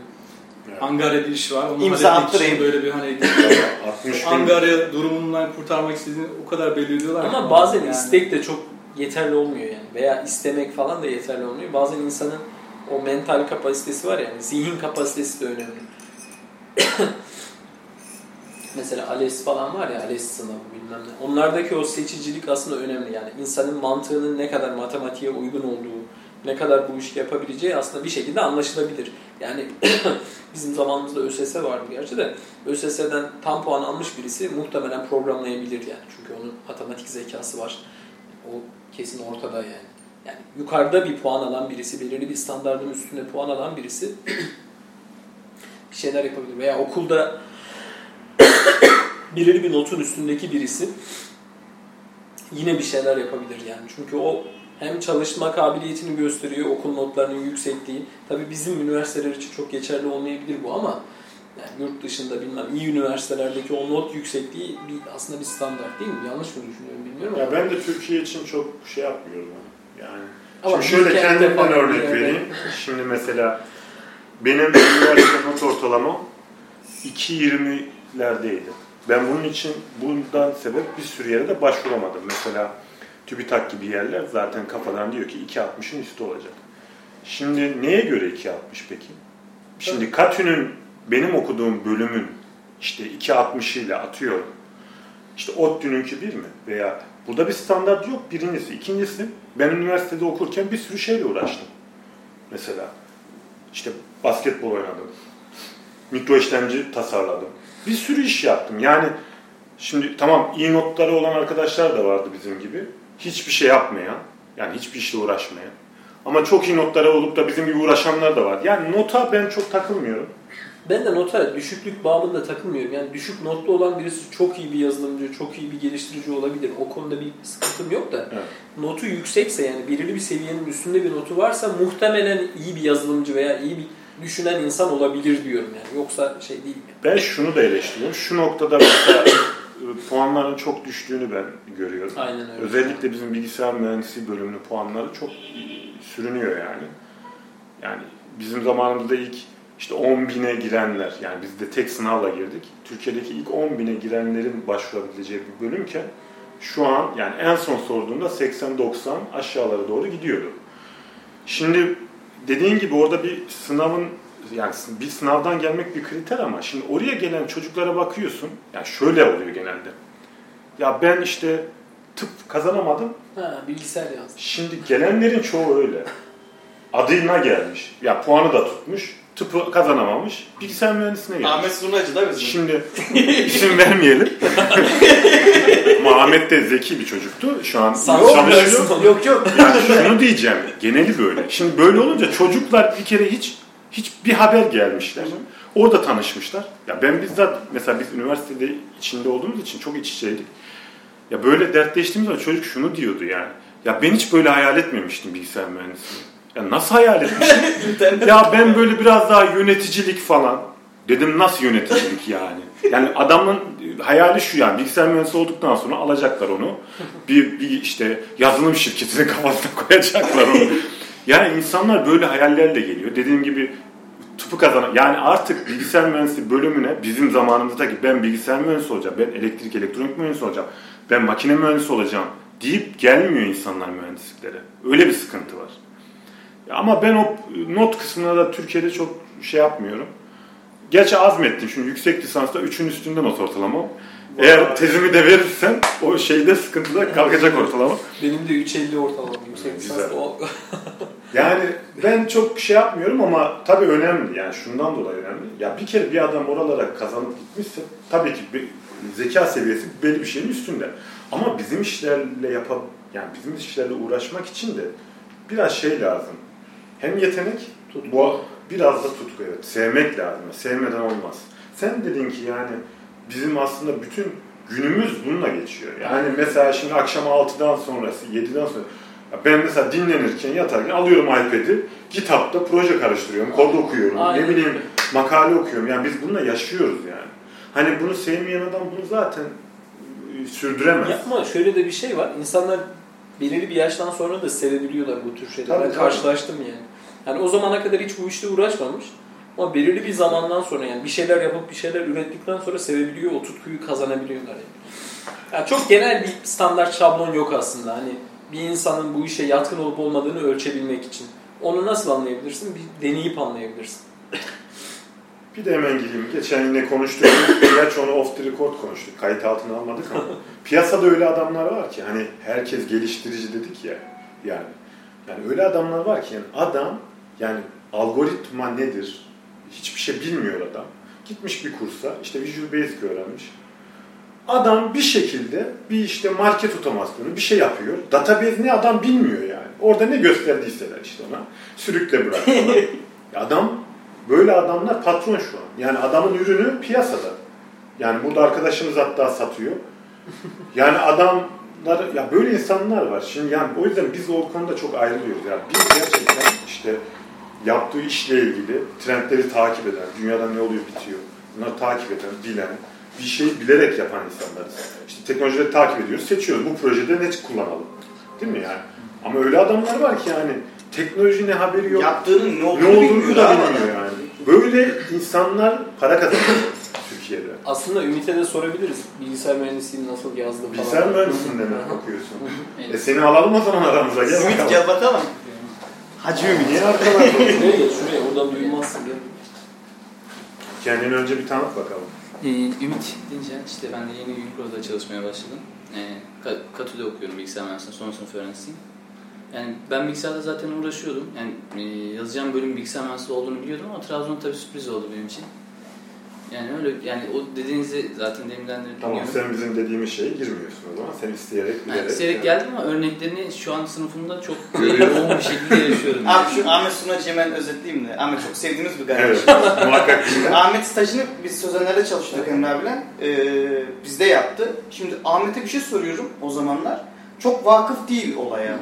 Evet. Angarya bir iş var. Onu İmza attırayım. Böyle bir hani [LAUGHS] 60 gün Angarya durumundan kurtarmak istediğini o kadar belli ediyorlar. ki. Ama bazen Yani istek de çok yeterli olmuyor yani. Veya istemek falan da yeterli olmuyor. Bazen insanın o mental kapasitesi var yani. Zihin kapasitesi de önemli. [COUGHS] Mesela ALES falan var ya ALES sınavı bilmem ne. Onlardaki o seçicilik aslında önemli yani. insanın mantığının ne kadar matematiğe uygun olduğu, ne kadar bu işi yapabileceği aslında bir şekilde anlaşılabilir. Yani [CLEARS THROAT] bizim zamanımızda ÖSS vardı gerçi de ÖSS'den tam puan almış birisi muhtemelen programlayabilir yani. Çünkü onun matematik zekası var. O kesin ortada yani. yani yukarıda bir puan alan birisi, belirli bir standartın üstünde puan alan birisi [CLEARS THROAT] bir şeyler yapabilir. Veya okulda [CLEARS THROAT] belirli bir notun üstündeki birisi yine bir şeyler yapabilir yani. Çünkü o hem çalışma kabiliyetini gösteriyor, okul notlarının yüksekliği. Tabii bizim üniversiteler için çok geçerli olmayabilir bu ama yani yurt dışında bilmem iyi üniversitelerdeki o not yüksekliği bir, aslında bir standart değil mi? Yanlış mı düşünüyorum bilmiyorum ama. Ya ben de Türkiye için çok şey yapmıyorum yani. Ama Şimdi şöyle kendimden örnek yerde- vereyim. Şimdi mesela benim üniversite not ortalamam 2.20'lerdeydi. Ben bunun için bundan sebep bir sürü yere de başvuramadım. Mesela TÜBİTAK gibi yerler zaten kafadan diyor ki 2.60'ın üstü olacak. Şimdi neye göre 2.60 peki? Şimdi Katü'nün benim okuduğum bölümün işte 2.60 ile atıyorum. İşte ODTÜ'nünki bir mi? Veya burada bir standart yok birincisi. İkincisi ben üniversitede okurken bir sürü şeyle uğraştım. Mesela işte basketbol oynadım. Mikro işlemci tasarladım. Bir sürü iş yaptım. Yani şimdi tamam iyi notları olan arkadaşlar da vardı bizim gibi. Hiçbir şey yapmayan, yani hiçbir işle uğraşmayan. Ama çok iyi notları olup da bizim gibi uğraşanlar da var. Yani nota ben çok takılmıyorum. Ben de nota düşüklük babında takılmıyorum. Yani düşük notlu olan birisi çok iyi bir yazılımcı, çok iyi bir geliştirici olabilir. O konuda bir sıkıntım yok da Evet. notu yüksekse yani belirli bir seviyenin üstünde bir notu varsa muhtemelen iyi bir yazılımcı veya iyi bir düşünen insan olabilir diyorum yani. Yoksa şey değil. Ben şunu da eleştiriyorum. Şu noktada mesela puanların çok düştüğünü ben görüyorum. Aynen öyle. Özellikle bizim bilgisayar mühendisliği bölümünün puanları çok sürünüyor yani. Yani bizim zamanımızda ilk işte 10 bine girenler, yani biz de tek sınavla girdik. Türkiye'deki ilk 10 bine girenlerin başvurabileceği bir bölümken şu an yani en son sorduğunda 80-90 aşağılara doğru gidiyordu. Şimdi dediğin gibi orada bir sınavın yani bir sınavdan gelmek bir kriter ama şimdi oraya gelen çocuklara bakıyorsun. Yani şöyle oluyor genelde. Ya ben işte tıp kazanamadım. Ha, bilgisayar yazdım. Şimdi gelenlerin çoğu öyle. Adına gelmiş. Ya puanı da tutmuş. Tıpı kazanamamış. Bilgisayar mühendisine gelmiş. Ahmet Zurnacı da bizim. Şimdi isim vermeyelim. [LAUGHS] Ama Ahmet de zeki bir çocuktu. Şu an Yok, çalışıyor. Yok yok. Yani şunu diyeceğim. Geneli böyle. Şimdi böyle olunca çocuklar bir kere hiç hiç bir haber gelmişler. Orada tanışmışlar. Ya ben bizzat mesela biz üniversitede içinde olduğumuz için çok iç içeydik. Ya böyle dertleştiğimiz zaman çocuk şunu diyordu yani. Ya ben hiç böyle hayal etmemiştim bilgisayar mühendisliğini. Ya nasıl hayal etmiştim? [LAUGHS] ya ben böyle biraz daha yöneticilik falan. Dedim nasıl yöneticilik yani? Yani adamın hayali şu yani bilgisayar mühendisi olduktan sonra alacaklar onu. Bir, bir işte yazılım şirketinin kafasına koyacaklar onu. [LAUGHS] Yani insanlar böyle hayallerle geliyor. Dediğim gibi tıpı kazanan yani artık bilgisayar mühendisliği bölümüne bizim zamanımızdaki ben bilgisayar mühendisi olacağım, ben elektrik elektronik mühendisi olacağım, ben makine mühendisi olacağım deyip gelmiyor insanlar mühendisliklere. Öyle bir sıkıntı var. Ama ben o not kısmına da Türkiye'de çok şey yapmıyorum. Gerçi azmettim. Şimdi yüksek lisansta 3'ün üstünde not ortalamam. Eğer tezimi de verirsem o şeyde sıkıntıda kalkacak ortalama. Benim de 3.50 ortalama yüksek lisans. O... [LAUGHS] Yani ben çok şey yapmıyorum ama tabii önemli. Yani şundan dolayı önemli. Ya bir kere bir adam oralara kazanıp gitmişse tabii ki bir zeka seviyesi belli bir şeyin üstünde. Ama bizim işlerle yapab yani bizim işlerle uğraşmak için de biraz şey lazım. Hem yetenek, Tutku. bu biraz da tutku evet. Sevmek lazım. Sevmeden olmaz. Sen dedin ki yani bizim aslında bütün günümüz bununla geçiyor. Yani mesela şimdi akşam 6'dan sonrası, 7'den sonra ben mesela dinlenirken yatarken alıyorum iPad'i, kitapta proje karıştırıyorum, kod okuyorum, Aynen ne bileyim makale okuyorum. Yani biz bununla yaşıyoruz yani. Hani bunu sevmeyen adam bunu zaten e, sürdüremez. Ya ama şöyle de bir şey var. İnsanlar belirli bir yaştan sonra da sevebiliyorlar bu tür şeyleri. Tabii, ben tabii. karşılaştım yani. Yani o zamana kadar hiç bu işle uğraşmamış. Ama belirli bir zamandan sonra yani bir şeyler yapıp bir şeyler ürettikten sonra sevebiliyor, o tutkuyu kazanabiliyorlar yani. Yani çok genel bir standart şablon yok aslında. Hani bir insanın bu işe yatkın olup olmadığını ölçebilmek için. Onu nasıl anlayabilirsin? Bir deneyip anlayabilirsin. [LAUGHS] Bir de hemen gireyim. Geçen yine konuştuk. [COUGHS] Gerçi onu off the record konuştuk. Kayıt altına almadık ama. Piyasada öyle adamlar var ki hani herkes geliştirici dedik ya. Yani yani öyle adamlar var ki yani adam yani algoritma nedir? Hiçbir şey bilmiyor adam. Gitmiş bir kursa işte Visual Basic öğrenmiş. Adam bir şekilde bir işte market otomasyonu bir şey yapıyor. Database ne adam bilmiyor yani. Orada ne gösterdiyseler işte ona. Sürükle bırak [LAUGHS] adam, böyle adamlar patron şu an. Yani adamın ürünü piyasada. Yani burada arkadaşımız hatta satıyor. Yani adamlar, ya böyle insanlar var. Şimdi yani o yüzden biz o konuda çok ayrılıyoruz. Yani biz gerçekten işte yaptığı işle ilgili trendleri takip eden, dünyada ne oluyor bitiyor, bunları takip eden, bilen, bir şeyi bilerek yapan insanlarız. İşte teknolojileri takip ediyoruz, seçiyoruz. Bu projede ne kullanalım? Değil mi yani? Ama öyle adamlar var ki yani teknoloji ne haberi yok. Yaptığının ne ne olduğunu, olduğunu bilmiyor da bilmiyor yani. Böyle insanlar para kazanıyor Türkiye'de. Aslında Ümit'e de sorabiliriz. Bilgisayar mühendisliğini nasıl yazdı falan. Bilgisayar mühendisliğinde mi okuyorsun? E seni alalım o zaman aramıza gel Ümit gel bakalım. Hacı Ümit. Niye arkalarda Şuraya geç şuraya oradan duyulmazsın gel. Kendini önce bir tanıt bakalım. Ee, Ümit deyince işte ben de yeni Unipro'da çalışmaya başladım. Ee, Ka- Katü'de okuyorum bilgisayar mühendisliğinde, son sınıf öğrencisiyim. Yani ben bilgisayarda zaten uğraşıyordum. Yani e, yazacağım bölüm bilgisayar mühendisliği olduğunu biliyordum ama Trabzon tabii sürpriz oldu benim için. Yani öyle yani o dediğinizi zaten deminden de Tamam dinliyorum. sen bizim dediğimiz şeye girmiyorsun o zaman. Sen isteyerek bilerek. Yani isteyerek yani. geldim ama örneklerini şu an sınıfımda çok [LAUGHS] yoğun bir şekilde yaşıyorum. Abi şu Ahmet Sunacı'yı hemen özetleyeyim de. Ahmet çok sevdiğimiz bir Evet, kardeşim. muhakkak. [LAUGHS] Ahmet stajını biz Sözenler'de çalıştık Emre abiyle. Ee, bizde yaptı. Şimdi Ahmet'e bir şey soruyorum o zamanlar. Çok vakıf değil olaya.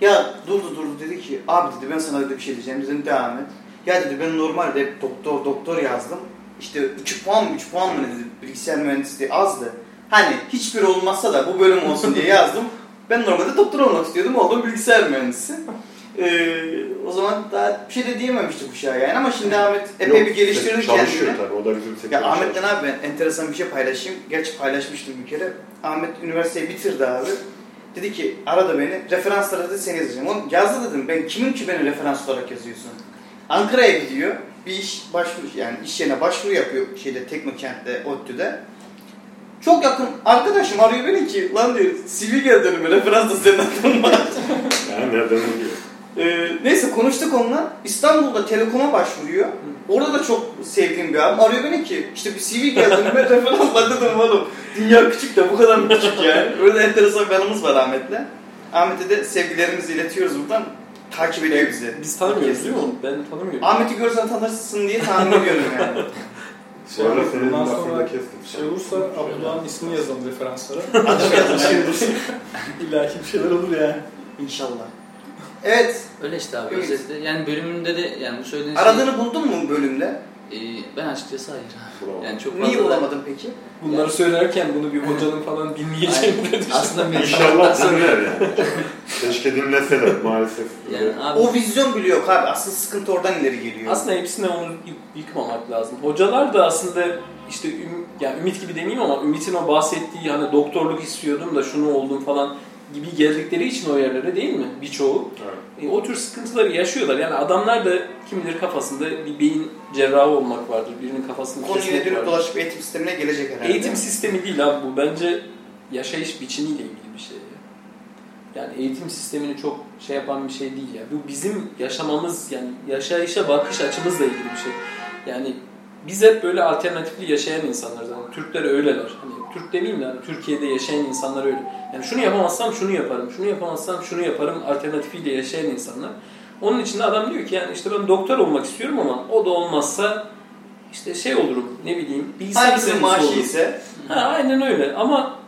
Ya durdu durdu dedi ki abi dedi ben sana dedi bir şey diyeceğim. Dedim devam et. Ya dedi ben normalde hep doktor doktor yazdım. İşte 3 puan mı 3 puan mı dedi bilgisayar mühendisliği azdı. Hani hiçbir olmazsa da bu bölüm olsun diye yazdım. Ben normalde doktor olmak istiyordum. Oldum bilgisayar mühendisi. Ee, o zaman daha bir şey de diyememiştik uşağa yani ama şimdi Ahmet epey Yok, bir geliştirdi Çalışıyor kendini. tabii. O da bizim sektörde Ya Ahmet'le çalışıyor. abi ben enteresan bir şey paylaşayım. Gerçi paylaşmıştım bir kere. Ahmet üniversiteyi bitirdi abi. Dedi ki arada beni referanslara dedi seni yazacağım. Oğlum yazdı dedim ben kimim ki beni referans olarak yazıyorsun. Ankara'ya gidiyor. Bir iş başvuru yani iş yerine başvuru yapıyor şeyde Teknokent'te, ODTÜ'de. Çok yakın arkadaşım arıyor beni ki lan diyor geldi önüme referans da senin adın var. [LAUGHS] Yani nereden biliyor? Ee, neyse konuştuk onunla. İstanbul'da Telekom'a başvuruyor. Orada da çok sevdiğim bir abim. Arıyor beni ki işte bir CV geldi önüme referans var dedim oğlum. Dünya küçük de bu kadar mı küçük yani. Öyle enteresan bir anımız var Ahmet'le. Ahmet'e de sevgilerimizi iletiyoruz buradan. Takip ediyor bizi. Biz tanımıyoruz değil mi onu? Ben tanımıyorum. Ahmet'i görsen tanırsın diye tahmin ediyorum yani. [LAUGHS] Sonra senin Bundan sonra da kestim. Şey olursa Abdullah'ın ismini yazalım referanslara. [LAUGHS] Hadi [LAUGHS] İlla ki bir şeyler olur yani. İnşallah. Evet. Öyle işte abi Evet. özetle. Yani bölümünde de yani bu söylediğin Aradığını buldun mu bölümde? Şey, e, ben açıkçası hayır. Bravo. Yani çok fazla Niye da- bulamadın peki? Bunları söylerken bunu bir hocanın falan [LAUGHS] dinleyeceğini de. Aslında [LAUGHS] mezun İnşallah dinler yani. Keşke dinleseler maalesef. Yani abi O vizyon bile yok abi. Asıl sıkıntı oradan ileri geliyor. Aslında hepsine onu yık- yıkmamak lazım. Hocalar da aslında işte üm, yani Ümit gibi demeyeyim ama Ümit'in o bahsettiği hani doktorluk istiyordum da şunu oldum falan gibi geldikleri için o yerlere değil mi birçoğu? Evet. E, o tür sıkıntıları yaşıyorlar. Yani adamlar da kim bilir kafasında bir beyin cerrahı olmak vardır. Birinin kafasını Konu yine kesmek vardır. dolaşıp eğitim sistemine gelecek herhalde. Eğitim sistemi değil abi bu. Bence yaşayış biçimiyle ilgili bir şey. Yani eğitim sistemini çok şey yapan bir şey değil ya. Bu bizim yaşamamız yani yaşayışa bakış açımızla ilgili bir şey. Yani biz hep böyle alternatifli yaşayan insanlarız. Yani Türkler öyleler. Hani Türk demeyeyim de hani Türkiye'de yaşayan insanlar öyle. Yani şunu yapamazsam şunu yaparım, şunu yapamazsam şunu yaparım alternatifiyle yaşayan insanlar. Onun için de adam diyor ki yani işte ben doktor olmak istiyorum ama o da olmazsa işte şey olurum ne bileyim bilgisayar Hangisinin mühendisi maaşı olurum. ise Ha, aynen öyle ama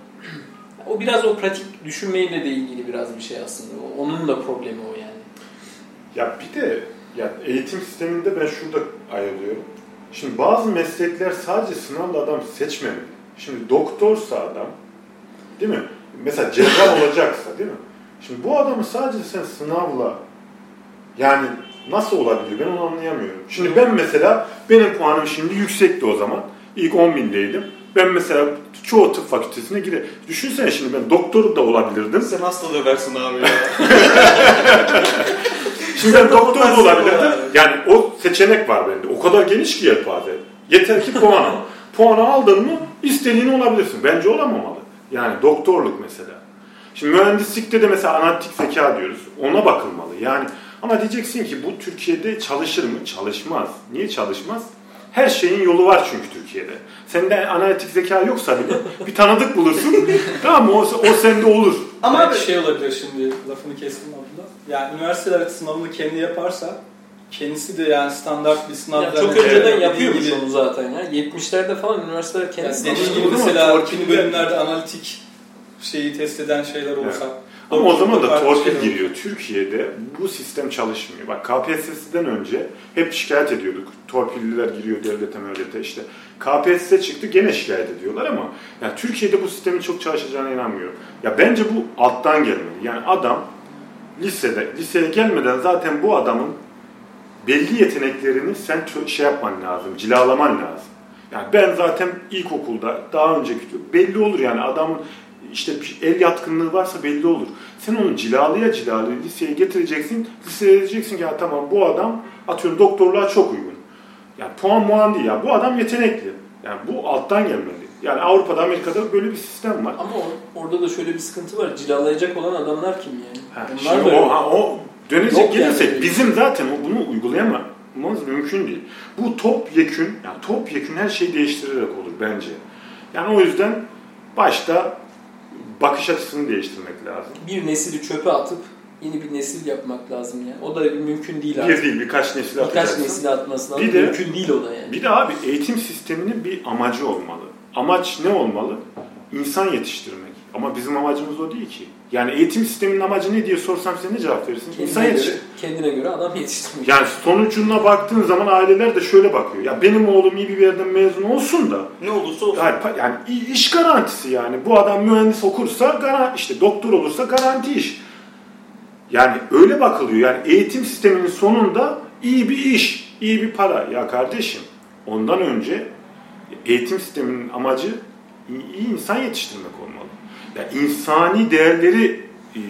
o biraz o pratik düşünmeyle de ilgili biraz bir şey aslında. Onun da problemi o yani. Ya bir de ya eğitim sisteminde ben şurada ayrılıyorum. Şimdi bazı meslekler sadece sınavla adam seçmemeli. Şimdi doktorsa adam, değil mi? Mesela cerrah [LAUGHS] olacaksa değil mi? Şimdi bu adamı sadece sen sınavla yani nasıl olabilir ben onu anlayamıyorum. Şimdi ben mesela benim puanım şimdi yüksekti o zaman. İlk 10 bindeydim. Ben mesela çoğu tıp fakültesine gire. Düşünsene şimdi ben doktor da olabilirdim. sen hasta döversin abi ya. [LAUGHS] Şimdi ben doktor da olabilirdim. olabilir? Yani o seçenek var bende. O kadar geniş ki yelpaze. Yeter ki puan. Puanı aldın mı istediğini olabilirsin. Bence olamamalı. Yani doktorluk mesela. Şimdi mühendislikte de mesela analitik zeka diyoruz. Ona bakılmalı. Yani ama diyeceksin ki bu Türkiye'de çalışır mı? Çalışmaz. Niye çalışmaz? Her şeyin yolu var çünkü Türkiye'de. Sende analitik zeka yoksa bile bir tanıdık bulursun. [LAUGHS] tamam mı? O, o sende olur. Ama Belki şey olabilir şimdi lafını kestim abla. Yani üniversiteler sınavını kendi yaparsa kendisi de yani standart bir sınav Ya çok önceden yapıyormuş gibi- onu zaten ya. 70'lerde falan üniversiteler Yani kendisi dediğin gibi mesela Torpil kimi de- bölümlerde analitik şeyi test eden şeyler olsa. Ama o zaman da torpil giriyor. Türkiye'de bu sistem çalışmıyor. Bak KPSS'den önce hep şikayet ediyorduk. Torpilliler giriyor devlete mevlete işte. KPSS çıktı gene şikayet ediyorlar ama yani Türkiye'de bu sistemin çok çalışacağına inanmıyorum. Ya bence bu alttan gelmeli. Yani adam lisede, liseye gelmeden zaten bu adamın belli yeteneklerini sen şey yapman lazım, cilalaman lazım. Yani ben zaten ilkokulda daha önceki belli olur yani adamın işte bir el yatkınlığı varsa belli olur. Sen onu cilalıya cilalıya liseye getireceksin. Liseye diyeceksin ki ya tamam bu adam atıyorum doktorluğa çok uygun. Yani puan muan değil ya bu adam yetenekli. Yani bu alttan gelmeli. Yani Avrupa'da Amerika'da böyle bir sistem var. Ama or- orada da şöyle bir sıkıntı var. Cilalayacak olan adamlar kim yani? Ha, Onlar şimdi o, ha, o dönecek Yok gelirsek yani. bizim zaten bunu uygulayamamız mümkün değil. Bu topyekün, yani topyekün her şeyi değiştirerek olur bence. Yani o yüzden başta bakış açısını değiştirmek lazım. bir nesili çöpe atıp yeni bir nesil yapmak lazım yani. O da mümkün değil artık. Bir değil birkaç nesil Birkaç atacaksın. nesil atması lazım. Bir de- mümkün değil o da yani. Bir de abi eğitim sisteminin bir amacı olmalı. Amaç ne olmalı? İnsan yetiştirmek. Ama bizim amacımız o değil ki. Yani eğitim sisteminin amacı ne diye sorsam sen ne cevap verirsin? İnsan kendine, yetiştir. göre, kendine göre adam yetiştirmek. Yani sonucuna baktığın zaman aileler de şöyle bakıyor. Ya benim oğlum iyi bir yerden mezun olsun da ne olursa olsun. yani, yani iş garantisi yani. Bu adam mühendis okursa garanti işte doktor olursa garanti iş. Yani öyle bakılıyor. Yani eğitim sisteminin sonunda iyi bir iş, iyi bir para. Ya kardeşim ondan önce eğitim sisteminin amacı iyi, iyi insan yetiştirmek olmalı. Ya insani değerleri e,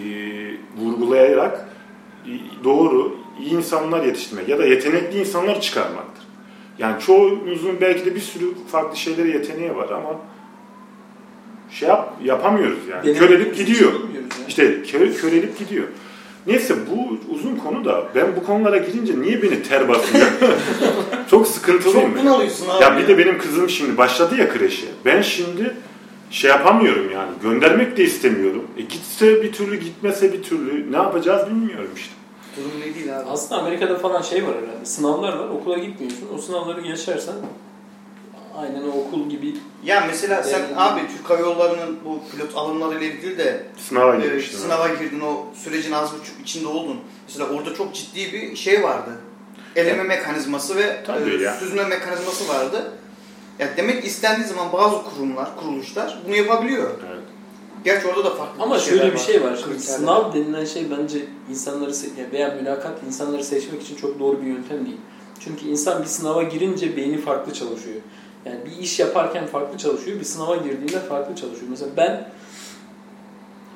vurgulayarak e, doğru iyi insanlar yetiştirmek ya da yetenekli insanlar çıkarmaktır. Yani çoğumuzun belki de bir sürü farklı şeylere yeteneği var ama şey yap, yapamıyoruz yani. Denemek Körelip gidiyor. yani. İşte kö, körelip gidiyor. Neyse bu uzun konu da ben bu konulara girince niye beni ter basıyor? [LAUGHS] Çok sıkıntılıyım Çok bunalıyorsun abi. Ya bir de benim kızım şimdi başladı ya kreşe. Ben şimdi şey yapamıyorum yani. Göndermek de istemiyorum. E gitse bir türlü gitmese bir türlü ne yapacağız bilmiyorum işte. Durum ne değil abi. Aslında Amerika'da falan şey var herhalde. Sınavlar var. Okula gitmiyorsun. O sınavları geçersen aynen o okul gibi Ya mesela sen Yani- abi Türk Hava Yolları'nın bu pilot alımlarıyla ilgili de Sınava e, girmiştim. sınava girdin o sürecin az buçuk içinde oldun. Mesela orada çok ciddi bir şey vardı. Eleme mekanizması ve e, süzme mekanizması vardı. Ya demek istendiği zaman bazı kurumlar, kuruluşlar bunu yapabiliyor. Evet. Gerçi orada da farklı Ama şöyle bir şey var. Şimdi kriterler. sınav denilen şey bence insanları veya mülakat insanları seçmek için çok doğru bir yöntem değil. Çünkü insan bir sınava girince beyni farklı çalışıyor. Yani bir iş yaparken farklı çalışıyor, bir sınava girdiğinde farklı çalışıyor. Mesela ben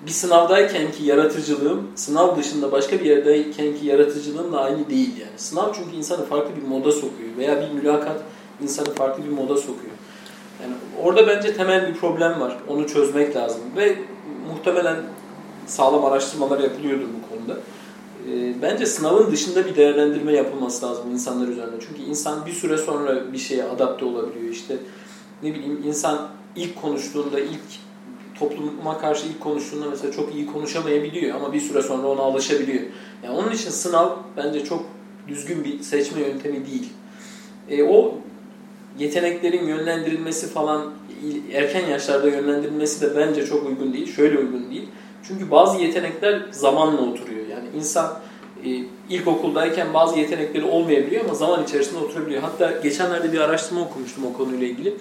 bir sınavdayken ki yaratıcılığım, sınav dışında başka bir yerdeyken ki yaratıcılığımla aynı değil yani. Sınav çünkü insanı farklı bir moda sokuyor veya bir mülakat insanı farklı bir moda sokuyor. Yani orada bence temel bir problem var. Onu çözmek lazım ve muhtemelen sağlam araştırmalar yapılıyordur bu konuda. Ee, bence sınavın dışında bir değerlendirme yapılması lazım insanlar üzerinde. Çünkü insan bir süre sonra bir şeye adapte olabiliyor. İşte ne bileyim insan ilk konuştuğunda, ilk topluma karşı ilk konuştuğunda mesela çok iyi konuşamayabiliyor ama bir süre sonra ona alışabiliyor. Yani onun için sınav bence çok düzgün bir seçme yöntemi değil. E, o yeteneklerin yönlendirilmesi falan erken yaşlarda yönlendirilmesi de bence çok uygun değil. Şöyle uygun değil. Çünkü bazı yetenekler zamanla oturuyor. Yani insan e, ilkokuldayken bazı yetenekleri olmayabiliyor ama zaman içerisinde oturabiliyor. Hatta geçenlerde bir araştırma okumuştum o konuyla ilgili.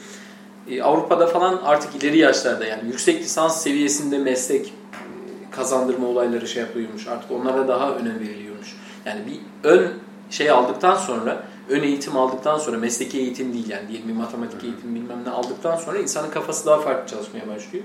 E, Avrupa'da falan artık ileri yaşlarda yani yüksek lisans seviyesinde meslek e, kazandırma olayları şey yapıyormuş. Artık onlara daha önem veriliyormuş. Yani bir ön şey aldıktan sonra ön eğitim aldıktan sonra mesleki eğitim değil yani diyelim bir matematik eğitim bilmem ne aldıktan sonra insanın kafası daha farklı çalışmaya başlıyor.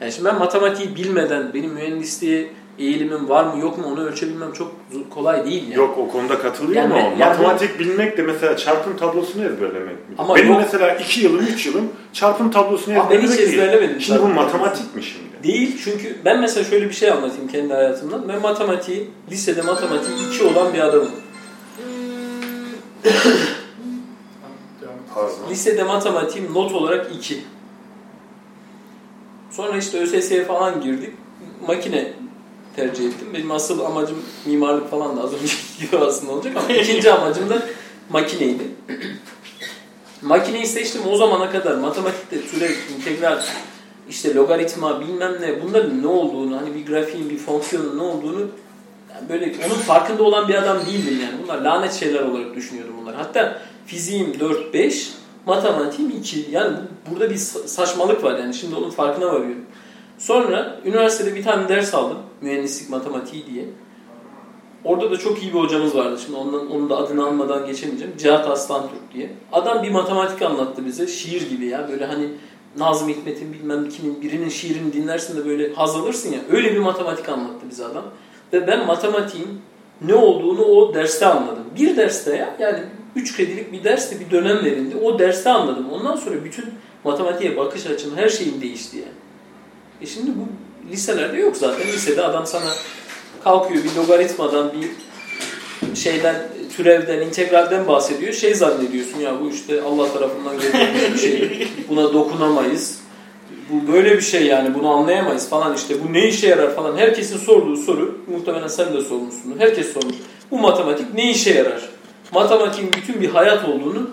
Yani şimdi ben matematiği bilmeden benim mühendisliğe eğilimim var mı yok mu onu ölçebilmem çok kolay değil yani. Yok o konuda katılıyorum Yani- ama yani- matematik bilmek de mesela çarpım tablosunu ezberlemek mi? Ama Benim yok. mesela 2 yılım 3 yılım çarpım tablosunu Ama ben hiç ezberlemek ezberlemedim Şimdi bu matematik mi şimdi? Değil çünkü ben mesela şöyle bir şey anlatayım kendi hayatımdan. Ben matematiği, lisede matematiği 2 olan bir adamım. Lisede matematiğim not olarak 2. Sonra işte ÖSS'ye falan girdik. Makine tercih ettim. Benim asıl amacım mimarlık falan da az önceki [LAUGHS] gibi aslında olacak ama ikinci amacım da makineydi. Makineyi seçtim o zamana kadar matematikte türev, integral, işte logaritma bilmem ne bunların ne olduğunu hani bir grafiğin bir fonksiyonun ne olduğunu yani böyle onun farkında olan bir adam değildim yani. Bunlar lanet şeyler olarak düşünüyordum bunlar. Hatta fiziğim 4-5, matematiğim 2. Yani bu, burada bir sa- saçmalık var yani şimdi onun farkına varıyorum. Sonra üniversitede bir tane ders aldım. Mühendislik matematiği diye. Orada da çok iyi bir hocamız vardı. Şimdi ondan, onun da adını almadan geçemeyeceğim. Cihat Aslan Türk diye. Adam bir matematik anlattı bize. Şiir gibi ya. Böyle hani Nazım Hikmet'in bilmem kimin birinin şiirini dinlersin de böyle haz alırsın ya. Öyle bir matematik anlattı bize adam. Ve ben matematiğin ne olduğunu o derste anladım. Bir derste ya. Yani 3 kredilik bir derste bir dönem verildi. O derste anladım. Ondan sonra bütün matematiğe bakış açım her şeyim değişti yani. E şimdi bu liselerde yok zaten. Lisede adam sana kalkıyor bir logaritmadan bir şeyden türevden, integralden bahsediyor. Şey zannediyorsun ya bu işte Allah tarafından gönderilmiş bir şey. Buna dokunamayız. Bu böyle bir şey yani bunu anlayamayız falan işte. Bu ne işe yarar falan. Herkesin sorduğu soru muhtemelen sen de sormuşsundur. Herkes sormuş. Bu matematik ne işe yarar? Matematiğin bütün bir hayat olduğunu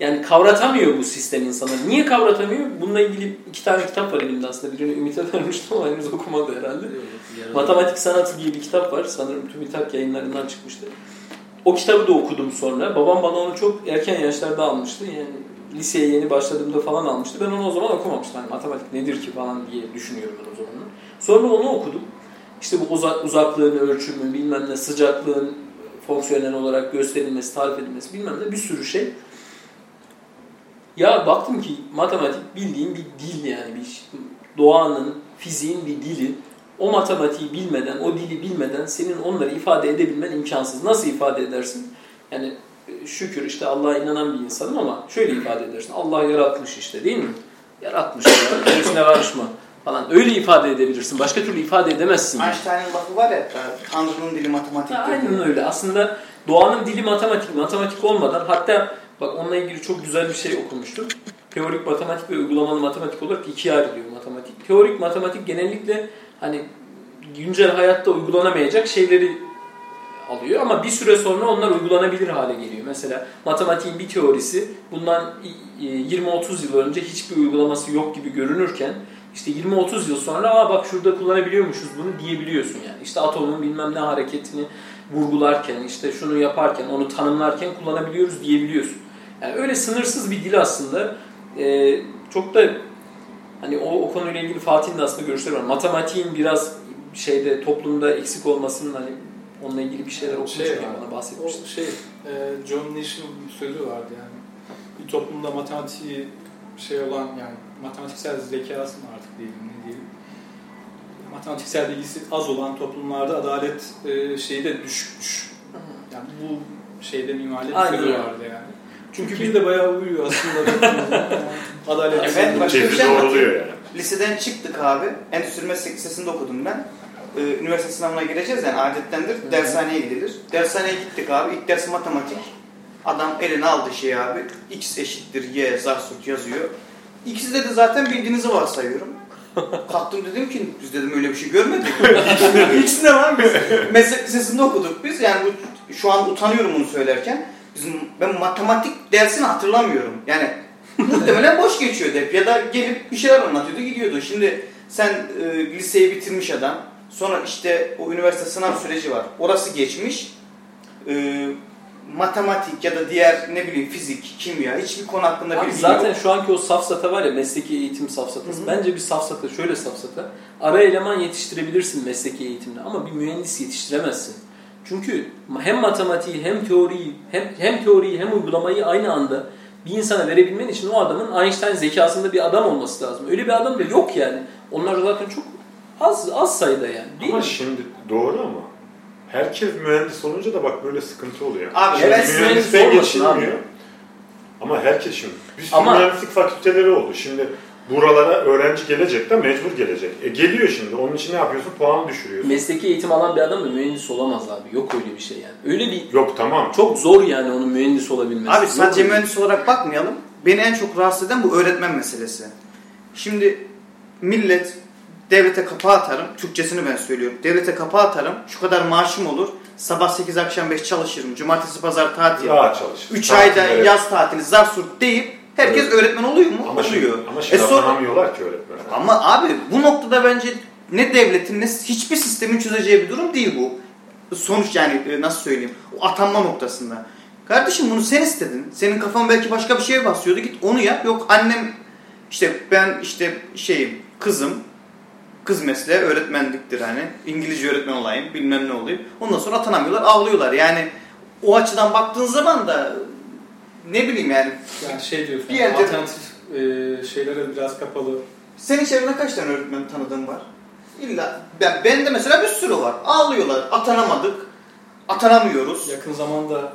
yani kavratamıyor bu sistem insanlar. Niye kavratamıyor? Bununla ilgili iki tane kitap var elimde aslında. Birini Ümit'e vermiştim ama henüz okumadı herhalde. Matematik Sanatı diye bir kitap var. Sanırım TÜBİTAK yayınlarından çıkmıştı. O kitabı da okudum sonra. Babam bana onu çok erken yaşlarda almıştı. Yani liseye yeni başladığımda falan almıştı. Ben onu o zaman okumamıştım. Hani matematik nedir ki falan diye düşünüyorum o zaman. Sonra onu okudum. İşte bu uzak, uzaklığın ölçümü, bilmem ne, sıcaklığın fonksiyonel olarak gösterilmesi, tarif edilmesi bilmem ne bir sürü şey. Ya baktım ki matematik bildiğin bir dil yani bir doğanın, fiziğin bir dili. O matematiği bilmeden, o dili bilmeden senin onları ifade edebilmen imkansız. Nasıl ifade edersin? Yani şükür işte Allah'a inanan bir insanım ama şöyle ifade edersin. Allah yaratmış işte değil mi? Yaratmış. ya, Gerisine karışma falan. Öyle ifade edebilirsin. Başka türlü ifade edemezsin. Einstein'ın lafı var ya, Tanrı'nın dili matematik. Ha, Aynen öyle. Aslında doğanın dili matematik. Matematik olmadan hatta bak onunla ilgili çok güzel bir şey okumuştum. Teorik matematik ve uygulamalı matematik olarak ikiye ayrılıyor matematik. Teorik matematik genellikle hani güncel hayatta uygulanamayacak şeyleri alıyor ama bir süre sonra onlar uygulanabilir hale geliyor. Mesela matematiğin bir teorisi bundan 20-30 yıl önce hiçbir uygulaması yok gibi görünürken işte 20-30 yıl sonra aa bak şurada kullanabiliyormuşuz bunu diyebiliyorsun yani. İşte atomun bilmem ne hareketini vurgularken işte şunu yaparken onu tanımlarken kullanabiliyoruz diyebiliyorsun. Yani öyle sınırsız bir dil aslında. Ee, çok da hani o, o konuyla ilgili Fatih'in de aslında görüşleri var. Matematiğin biraz şeyde toplumda eksik olmasının hani onunla ilgili bir şeyler okumuştum Şey yani var. bana bahsetmiştim. O şey, e, John Nash'in bir sözü vardı yani. Bir toplumda matematiği şey olan yani matematiksel zekası mı artık diyelim ne diyelim. Matematiksel bilgisi az olan toplumlarda adalet e, şeyi de düşmüş. Yani bu şeyde mimaride bir sözü vardı yani. Çünkü bir de bayağı uyuyor aslında. Adalet. Ya ben başka bir şey. Liseden çıktık abi. Endüstri Meslek Lisesi'nde okudum ben. Ee, üniversite sınavına gireceğiz yani adettendir. Dershaneye gidilir. Dershaneye gittik abi. İlk ders matematik. Adam eline aldı şey abi. X eşittir Y zarsut yazıyor. İkisi de, de zaten bildiğinizi varsayıyorum. [LAUGHS] Kalktım dedim ki biz dedim öyle bir şey görmedik. [LAUGHS] İkisi de var biz. Meslek lisesinde okuduk biz. Yani bu, şu an utanıyorum bunu söylerken. Bizim, ben matematik dersini hatırlamıyorum. Yani muhtemelen boş geçiyordu hep. Ya da gelip bir şeyler anlatıyordu gidiyordu. Şimdi sen e, liseyi bitirmiş adam. Sonra işte o üniversite sınav süreci var. Orası geçmiş. E, matematik ya da diğer ne bileyim fizik, kimya hiçbir konu hakkında Abi bilgi zaten yok. şu anki o safsata var ya mesleki eğitim safsatası. Hı hı. Bence bir safsata şöyle safsata. Ara eleman yetiştirebilirsin mesleki eğitimde ama bir mühendis yetiştiremezsin. Çünkü hem matematiği hem teoriyi hem hem teoriyi hem uygulamayı aynı anda bir insana verebilmen için o adamın Einstein zekasında bir adam olması lazım. Öyle bir adam da yok yani. Onlar zaten çok az az sayıda yani. Değil Ama mi? şimdi doğru ama herkes mühendis olunca da bak böyle sıkıntı oluyor. Abi Evet, ben mühendis mühendisliğe geçilmiyor. abi. Ama herkes şimdi. Bir sürü Ama- mühendislik fakülteleri oldu. Şimdi buralara öğrenci gelecek de mecbur gelecek. E geliyor şimdi. Onun için ne yapıyorsun? Puanı düşürüyorsun. Mesleki eğitim alan bir adam da mühendis olamaz abi. Yok öyle bir şey yani. Öyle bir Yok tamam. çok zor yani onun mühendis olabilmesi. Abi Yok sadece öyle. mühendis olarak bakmayalım. beni en çok rahatsız eden bu öğretmen meselesi. Şimdi millet devlete kapağı atarım. Türkçesini ben söylüyorum. Devlete kapağı atarım. Şu kadar maaşım olur. Sabah 8 akşam 5 çalışırım. Cumartesi pazar tatil. Rahat çalış. 3 Tatil, ayda evet. yaz tatili zar surt deyip herkes Evet. öğretmen oluyor mu? Ama şimdi, oluyor. ama şimdi E sonra- atanamıyorlar ki öğretmen. ama abi bu noktada bence ne devletin ne hiçbir sistemin çözeceği bir durum değil bu. Sonuç yani e, nasıl söyleyeyim o atanma noktasında. Kardeşim bunu sen istedin. Senin kafan belki başka bir şeye basıyordu. Git onu yap. Yok annem işte ben işte şeyim kızım kız mesleği öğretmenliktir hani. İngilizce öğretmen olayım bilmem ne olayım. Ondan sonra atanamıyorlar ağlıyorlar. Yani o açıdan baktığın zaman da ne bileyim yani Yani şey diyor Bir yerde- alternatif e, şeylere biraz kapalı. Senin çevrende kaç tane öğretmen tanıdığın var? İlla ben, ben de mesela bir sürü var. Ağlıyorlar. Atanamadık. Atanamıyoruz. Yakın zamanda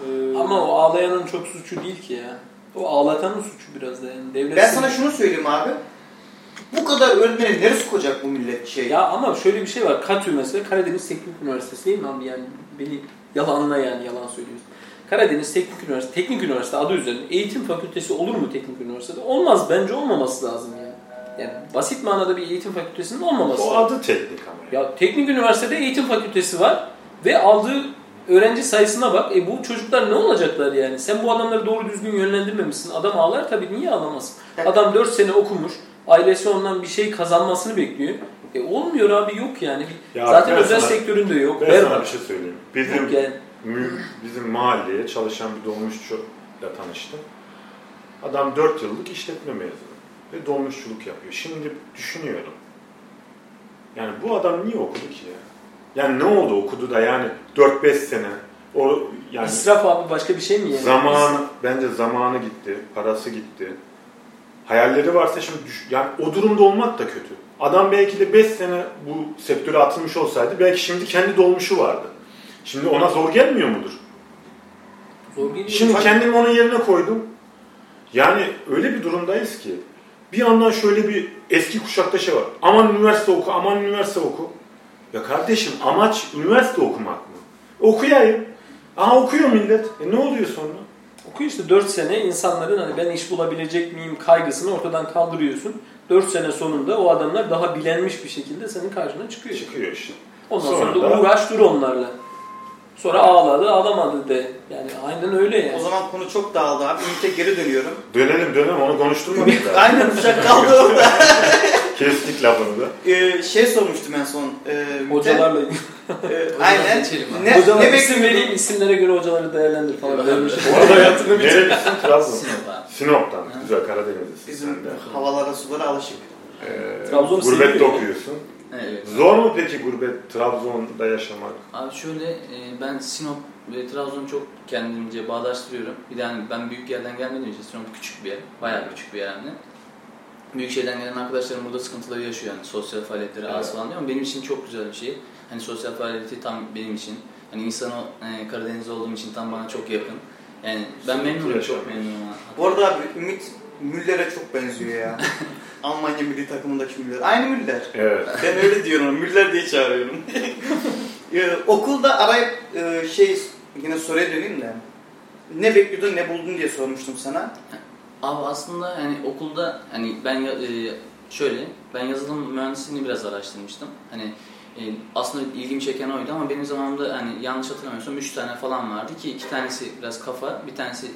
e, Ama o ağlayanın çok suçu değil ki ya. O ağlatanın suçu biraz da yani. Devlet Ben sana şunu söyleyeyim abi. Bu kadar öğretmeni neresi koyacak bu millet şey? Ya ama şöyle bir şey var. KATÜ mesela Karadeniz Teknik Üniversitesi değil mi abi yani? Beni yalanla yani yalan söylüyorsun. Karadeniz Teknik Üniversitesi, Teknik Üniversite adı üzerinde eğitim fakültesi olur mu teknik üniversitede? Olmaz. Bence olmaması lazım yani. Yani basit manada bir eğitim fakültesinin olmaması O adı teknik ama. ya. Ya teknik üniversitede eğitim fakültesi var ve aldığı öğrenci sayısına bak. E bu çocuklar ne olacaklar yani? Sen bu adamları doğru düzgün yönlendirmemişsin. Adam ağlar tabii niye ağlamasın? Adam 4 sene okumuş. Ailesi ondan bir şey kazanmasını bekliyor. E olmuyor abi yok yani. Ya Zaten özel sana- sektöründe yok. Ben sana bir şey söyleyeyim. Bizim Yok yani. bizim mahalleye çalışan bir dolmuşçuyla tanıştım. Adam 4 yıllık işletme mezunu ve dolmuşçuluk yapıyor. Şimdi düşünüyorum. Yani bu adam niye okudu ki ya? Yani ne oldu okudu da yani 4-5 sene o yani İsraf abi başka bir şey mi yani? zaman bence zamanı gitti, parası gitti. Hayalleri varsa şimdi düş, yani o durumda olmak da kötü. Adam belki de 5 sene bu sektöre atılmış olsaydı belki şimdi kendi dolmuşu vardı. Şimdi ona zor gelmiyor mudur? Zor geliyor. Şimdi kendimi onun yerine koydum. Yani öyle bir durumdayız ki bir yandan şöyle bir eski kuşakta şey var. Aman üniversite oku, aman üniversite oku. Ya kardeşim amaç üniversite okumak mı? Okuyayım. Aa okuyor millet. E ne oluyor sonra? Okuyor işte 4 sene insanların hani ben iş bulabilecek miyim kaygısını ortadan kaldırıyorsun. 4 sene sonunda o adamlar daha bilenmiş bir şekilde senin karşına çıkıyor. Çıkıyor işte. Ondan Sonra sonra, da uğraş dur onlarla. Sonra ağladı ağlamadı de. Yani aynen öyle yani. O zaman konu çok dağıldı abi. Ümit'e geri dönüyorum. Dönelim dönelim onu konuşturmadık da. [LAUGHS] Aynen uçak kaldı orada. Kestik lafını da. Ee, şey sormuştum en son. E. Hocalarla Ee, aynen. Ne, Hocalar ne isim vereyim isimlere göre hocaları değerlendir falan. Bir şey. Orada hayatını Nerelisin? Trabzon. Sinop'tan. Güzel Karadenizlisin Bizim havalara sulara alışık. Ee, Trabzon'u gurbette okuyorsun. Evet. Zor mu peki gurbet Trabzon'da yaşamak? Abi şöyle e, ben Sinop ve Trabzon'u çok kendimce bağdaştırıyorum. Bir de hani ben büyük yerden gelmediğim için Sinop küçük bir yer. Bayağı küçük bir yer yani. Büyük şehirden gelen arkadaşlarım burada sıkıntıları yaşıyor yani sosyal faaliyetleri az Evet. falan diyor ama benim için çok güzel bir şey. Hani sosyal faaliyeti tam benim için. Hani insan o e, Karadeniz'de olduğum için tam bana çok yakın. Yani ben memnunum, çok memnunum. Bu arada abi Ümit Müller'e çok benziyor ya. [LAUGHS] Almanya milli takımındaki Müller. Aynı Müller. Evet. Ben öyle diyorum. Müller diye çağırıyorum. [LAUGHS] Ee, okulda arayıp e, şey yine soruya döneyim de. Ne bekliyordun ne buldun diye sormuştum sana. Abi aslında hani okulda hani ben e, şöyle ben yazılım mühendisliğini biraz araştırmıştım. Hani e, aslında ilgimi çeken oydu ama benim zamanımda hani yanlış hatırlamıyorsam 3 tane falan vardı ki iki tanesi biraz kafa, bir tanesi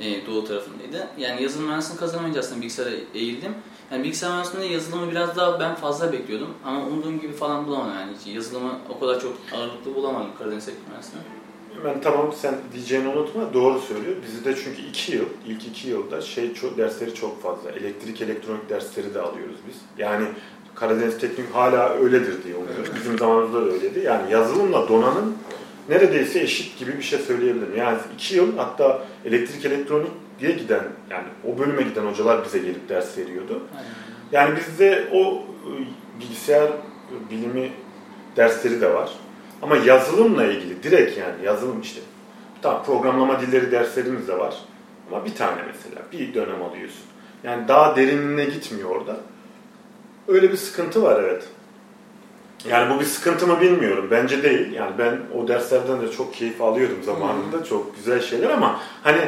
e, doğu tarafındaydı. Yani yazılım mühendisliğini kazanamayınca aslında bilgisayara eğildim. Yani bilgisayar mühendisliğinde yazılımı biraz daha ben fazla bekliyordum ama umduğum gibi falan bulamadım yani. Hiç Yazılımı o kadar çok ağırlıklı bulamadım Karadeniz Teknik Üniversitesi'nde. Ben tamam sen diyeceğini unutma doğru söylüyor. Bizde çünkü iki yıl, ilk iki yılda şey çok, dersleri çok fazla. Elektrik, elektronik dersleri de alıyoruz biz. Yani Karadeniz Teknik hala öyledir diye umuyoruz. Bizim zamanımızda da öyleydi. Yani yazılımla donanım neredeyse eşit gibi bir şey söyleyebilirim. Yani iki yıl hatta elektrik, elektronik diye giden yani o bölüme giden hocalar bize gelip ders veriyordu. Yani bizde o e, bilgisayar bilimi dersleri de var. Ama yazılımla ilgili direkt yani yazılım işte. Tamam programlama dilleri derslerimiz de var. Ama bir tane mesela bir dönem alıyorsun. Yani daha derinliğine gitmiyor orada. Öyle bir sıkıntı var evet. Yani bu bir sıkıntı mı bilmiyorum. Bence değil. Yani ben o derslerden de çok keyif alıyordum zamanında. Çok güzel şeyler ama hani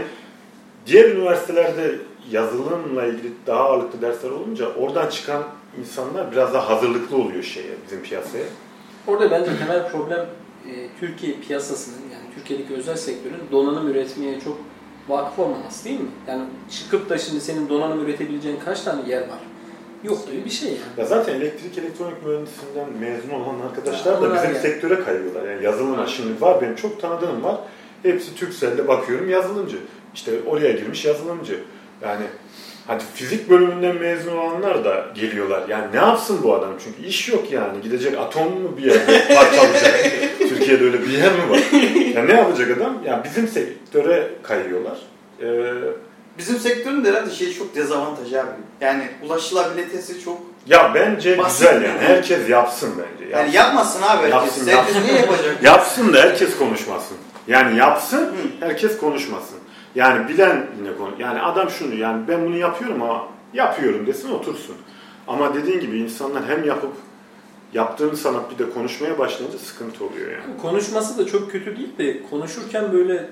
diğer üniversitelerde yazılımla ilgili daha ağırlıklı dersler olunca oradan çıkan insanlar biraz daha hazırlıklı oluyor şeye bizim piyasaya. Orada bence temel problem e, Türkiye piyasasının yani Türkiye'deki özel sektörün donanım üretmeye çok vakıf olmaması değil mi? Yani çıkıp da şimdi senin donanım üretebileceğin kaç tane yer var? Yok gibi bir şey yani. Ya zaten elektrik elektronik mühendisinden mezun olan arkadaşlar da bizim yani. sektöre kayıyorlar. Yani yazılıma şimdi var benim çok tanıdığım var. Hepsi Türkcell'de bakıyorum yazılımcı. İşte oraya girmiş yazılımcı. Yani hadi fizik bölümünden mezun olanlar da geliyorlar. Yani ne yapsın bu adam? Çünkü iş yok yani. Gidecek atom mu bir yerde parçalayacak? [LAUGHS] Türkiye'de öyle bir yer mi var? Yani ne yapacak adam? Yani bizim sektöre kayıyorlar. Ee, Bizim sektörün de herhalde şey çok dezavantaj abi. Yani ulaşılabilitesi çok... ya bence Basit. güzel yani. Herkes yapsın bence. Yani yapmasın abi herkes. Yapsın, Herkes yapsın. niye yapacak? [LAUGHS] Yapsın da herkes konuşmasın. Yani yapsın, herkes konuşmasın. Yani bilen yine konu. Yani adam şunu yani ben bunu yapıyorum ama yapıyorum desin otursun. Ama dediğin gibi insanlar hem yapıp yaptığını sanıp bir de konuşmaya başlayınca sıkıntı oluyor yani. Konuşması da çok kötü değil de konuşurken böyle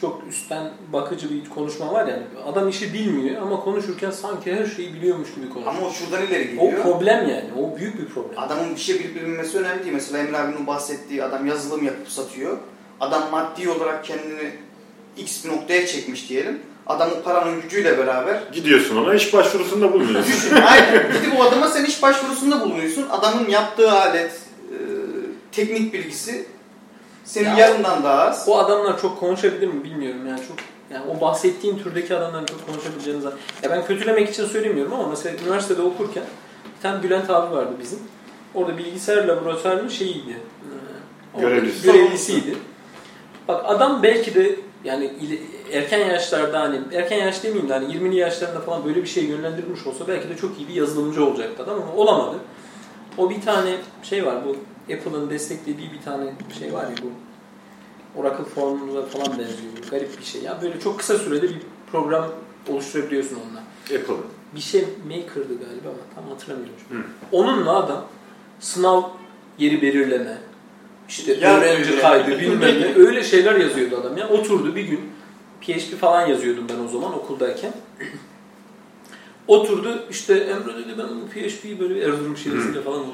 çok üstten bakıcı bir konuşma var yani. Adam işi bilmiyor ama konuşurken sanki her şeyi biliyormuş gibi konuşuyor. Ama o şuradan ileri o gidiyor. problem yani. O büyük bir problem. Adamın bir şey bilip bilmemesi önemli değil. Mesela Emre abinin bahsettiği adam yazılım yapıp satıyor. Adam maddi olarak kendini X bir noktaya çekmiş diyelim. Adam o paranın gücüyle beraber Gidiyorsun ona iş başvurusunda bulunuyorsun. Düşün, aynen. Gidip o adama sen iş başvurusunda bulunuyorsun. Adamın yaptığı alet, e, teknik bilgisi senin Ya yarından daha az. O adamlar çok konuşabilir mi bilmiyorum yani çok yani o bahsettiğin türdeki adamların çok konuşabileceğini zan- Ya ben kötülemek için söylemiyorum ama mesela üniversitede okurken bir tane Bülent abi vardı bizim. Orada bilgisayar laboratuvarının şeyiydi. Orada Görevlisi. Görevlisiydi. Bak adam belki de yani erken yaşlarda hani erken yaş demeyeyim de hani 20'li yaşlarında falan böyle bir şey yönlendirilmiş olsa belki de çok iyi bir yazılımcı olacaktı adam ama olamadı. O bir tane şey var bu Apple'ın desteklediği bir tane şey var ya bu Oracle formumuza falan benziyor. Garip bir şey. Ya böyle çok kısa sürede bir program oluşturabiliyorsun onunla. Apple'ın. Bir şey Maker'dı galiba ama tam hatırlamıyorum. Hı. Onunla adam sınav yeri belirleme, işte Ya öğrenci kaydı [LAUGHS] bilmem ne öyle şeyler yazıyordu adam ya. Oturdu bir gün PHP falan yazıyordum ben o zaman okuldayken. [CLEARS THROAT] Oturdu işte Emre dedi ben bu PHP'yi böyle bir Erzurum şivesiyle falan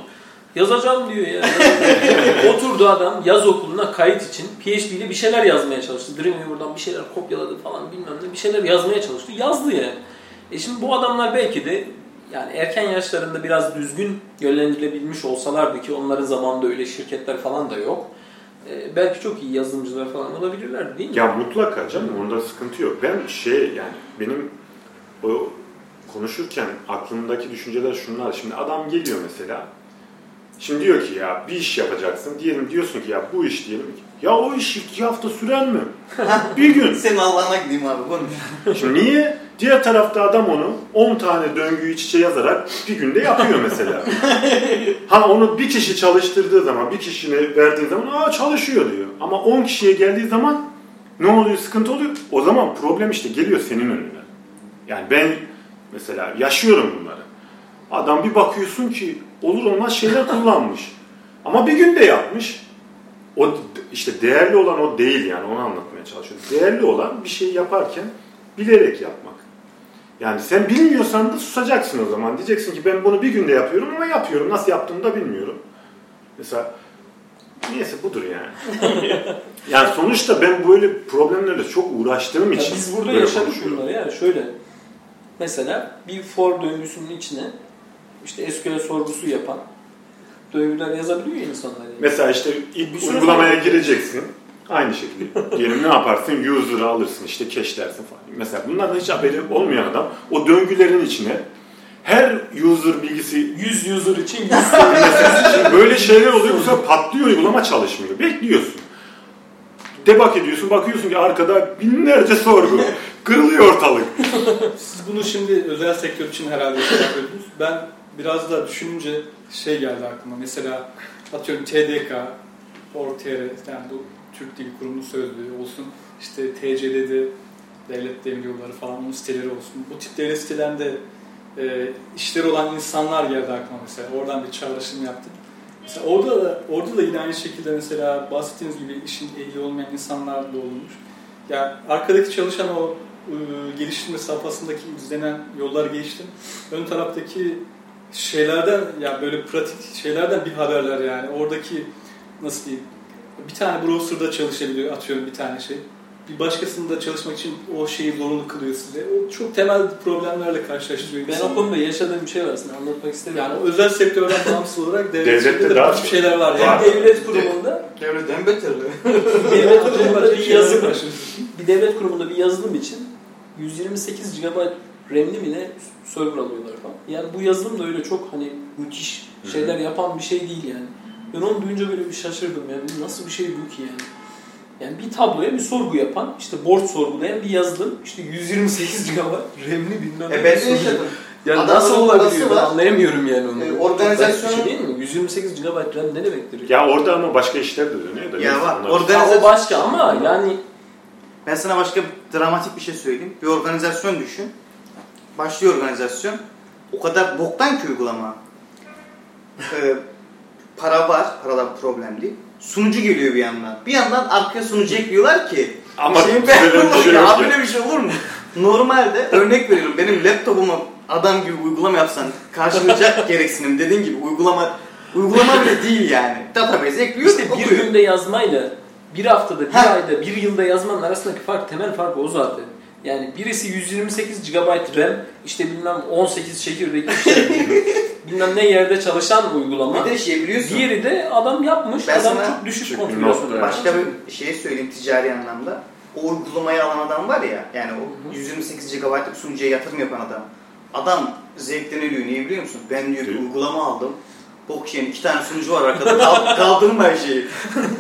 yazacağım diyor ya. [LAUGHS] Oturdu adam yaz okuluna kayıt için PHP ile bir şeyler yazmaya çalıştı. Dreamweaver'dan bir şeyler kopyaladı falan bilmem ne bir şeyler yazmaya çalıştı. Yazdı yani. E şimdi bu adamlar belki de yani erken yaşlarında biraz düzgün yönlendirilebilmiş olsalardı ki onların zamanında öyle şirketler falan da yok. e, belki çok iyi yazılımcılar falan olabilirlerdi değil mi? Ya mutlaka canım onda sıkıntı yok. Ben şey yani benim o konuşurken aklımdaki düşünceler şunlar. Şimdi adam geliyor mesela. Şimdi diyor ki ya bir iş yapacaksın. Diyelim diyorsun ki ya bu iş diyelim. ki, Ya o iş iki hafta sürer mi? [LAUGHS] bir gün. Senin Allah'ına gideyim abi konuş. Şimdi niye? Diğer tarafta adam onu 10 tane döngüyü iç içe yazarak bir günde yapıyor mesela. [LAUGHS] ha onu bir kişi çalıştırdığı zaman, bir kişine verdiği zaman aa çalışıyor diyor. Ama 10 kişiye geldiği zaman ne oluyor? Sıkıntı oluyor. O zaman problem işte geliyor senin önüne. Yani ben mesela yaşıyorum bunları. Adam bir bakıyorsun ki olur olmaz şeyler kullanmış. Ama bir günde yapmış. O işte değerli olan o değil yani onu anlatmaya çalışıyorum. Değerli olan bir şey yaparken bilerek yapmak. Yani sen bilmiyorsan da susacaksın o zaman. Diyeceksin ki ben bunu bir günde yapıyorum ama yapıyorum. Nasıl yaptığımı da bilmiyorum. Mesela niyeyse budur yani. [LAUGHS] yani sonuçta ben böyle problemlerle çok uğraştığım Ya için biz burada yaşadık bunları yani şöyle. Mesela bir for döngüsünün içine işte SQL sorgusu yapan döngüler yazabiliyor insanlar. Yani. Mesela işte ilk uygulamaya gireceksin. Aynı şekilde. Diyelim ne yaparsın? User'ı alırsın işte cache'lersin falan. Mesela bunlardan hiç haberi olmayan adam o döngülerin içine her user bilgisi 100 user için 100 [LAUGHS] Mesela şimdi böyle şeyler oluyor. Bu sefer patlıyor uygulama çalışmıyor. Bekliyorsun. Debak ediyorsun. Bakıyorsun ki arkada binlerce sorgu. Kırılıyor ortalık. [LAUGHS] Siz bunu şimdi özel sektör için herhalde şey yapıyordunuz. Ben biraz da düşününce şey geldi aklıma. Mesela atıyorum TDK, Org.tr, yani bu Türk Dil Kurumu'nun sözlüğü olsun. İşte TCD'de devlet demir yolları falan onun siteleri olsun. Bu tip devlet sitelerinde e, işleri olan insanlar geldi aklıma mesela. Oradan bir çağrışım yaptım. Mesela orada da, orada da yine aynı şekilde mesela bahsettiğiniz gibi işin ehli olmayan insanlar da olmuş. Ya arkadaki çalışan o e, geliştirme safhasındaki izlenen yollar geçtim. Ön taraftaki şeylerden yani böyle pratik şeylerden bir haberler yani. Oradaki nasıl diyeyim bir tane browser'da çalışabiliyor atıyorum bir tane şey. Bir başkasında çalışmak için o şeyi zorunlu kılıyor size. O çok temel problemlerle karşılaşıyor. Ben o konuda yaşadığım bir şey var aslında anlatmak istemiyorum. yani o özel sektörden bağımsız olarak Devlette devlette de daha başka çok. şeyler var yani Var. devlet kurumunda Devletten beterli. [LAUGHS] devlet kurumunda bir yazılım yazılım. bir devlet kurumunda bir yazılım için 128 GB RAM'li mi ne server alıyorlar falan. Yani bu yazılım da öyle çok hani müthiş şeyler yapan bir şey değil yani. Ben onu duyunca böyle bir şaşırdım yani. Nasıl bir şey bu ki yani? Yani bir tabloya bir sorgu yapan, işte board sorgulayan bir yazılım, işte 128 GB RAM'li bilmem E ne ben bir de yaşadım. Yani Adamın nasıl olabiliyor ben var. anlayamıyorum yani onu. E, organizasyonu- Çok değil mi? 128 GB RAM ne demektir? Ya orada ama başka işler de dönüyor da. Ya var, orada- Ya o başka ama yani Ben sana başka dramatik bir şey söyleyeyim. Bir organizasyon düşün. Başlıyor organizasyon. O kadar boktan ki uygulama. Ee, para var, paradan problem değil. Sunucu geliyor bir yandan. Bir yandan arkaya sunucu ekliyorlar ki. Ama Şimdi böyle bir şey yok bir şey olur mu? Normalde örnek veriyorum benim laptopuma adam gibi uygulama yapsan karşılayacak [LAUGHS] gereksinim dediğin gibi uygulama uygulama bile değil yani. Database ekliyor işte bir okuyor. günde yazmayla bir haftada, bir Ha. ayda, bir yılda yazmanın arasındaki fark, temel fark o zaten. Yani birisi 128 GB RAM, işte bilmem 18 çekirdek, işte bilmem ne yerde çalışan uygulama. Bir de şey biliyorsun. Diğeri de adam yapmış, Ben adam çok düşük küçük bir konfigürasyon. nokta, Başka bir şey söyleyeyim ticari anlamda. O uygulamayı alan adam var ya, yani o 128 GB'lık sunucuya yatırım yapan adam. Adam zevkten ölüyor. Niye biliyor musun? Ben diyor bir uygulama aldım. Bok şeyin iki tane sunucu var arkada. Kal- Kaldırma her şeyi.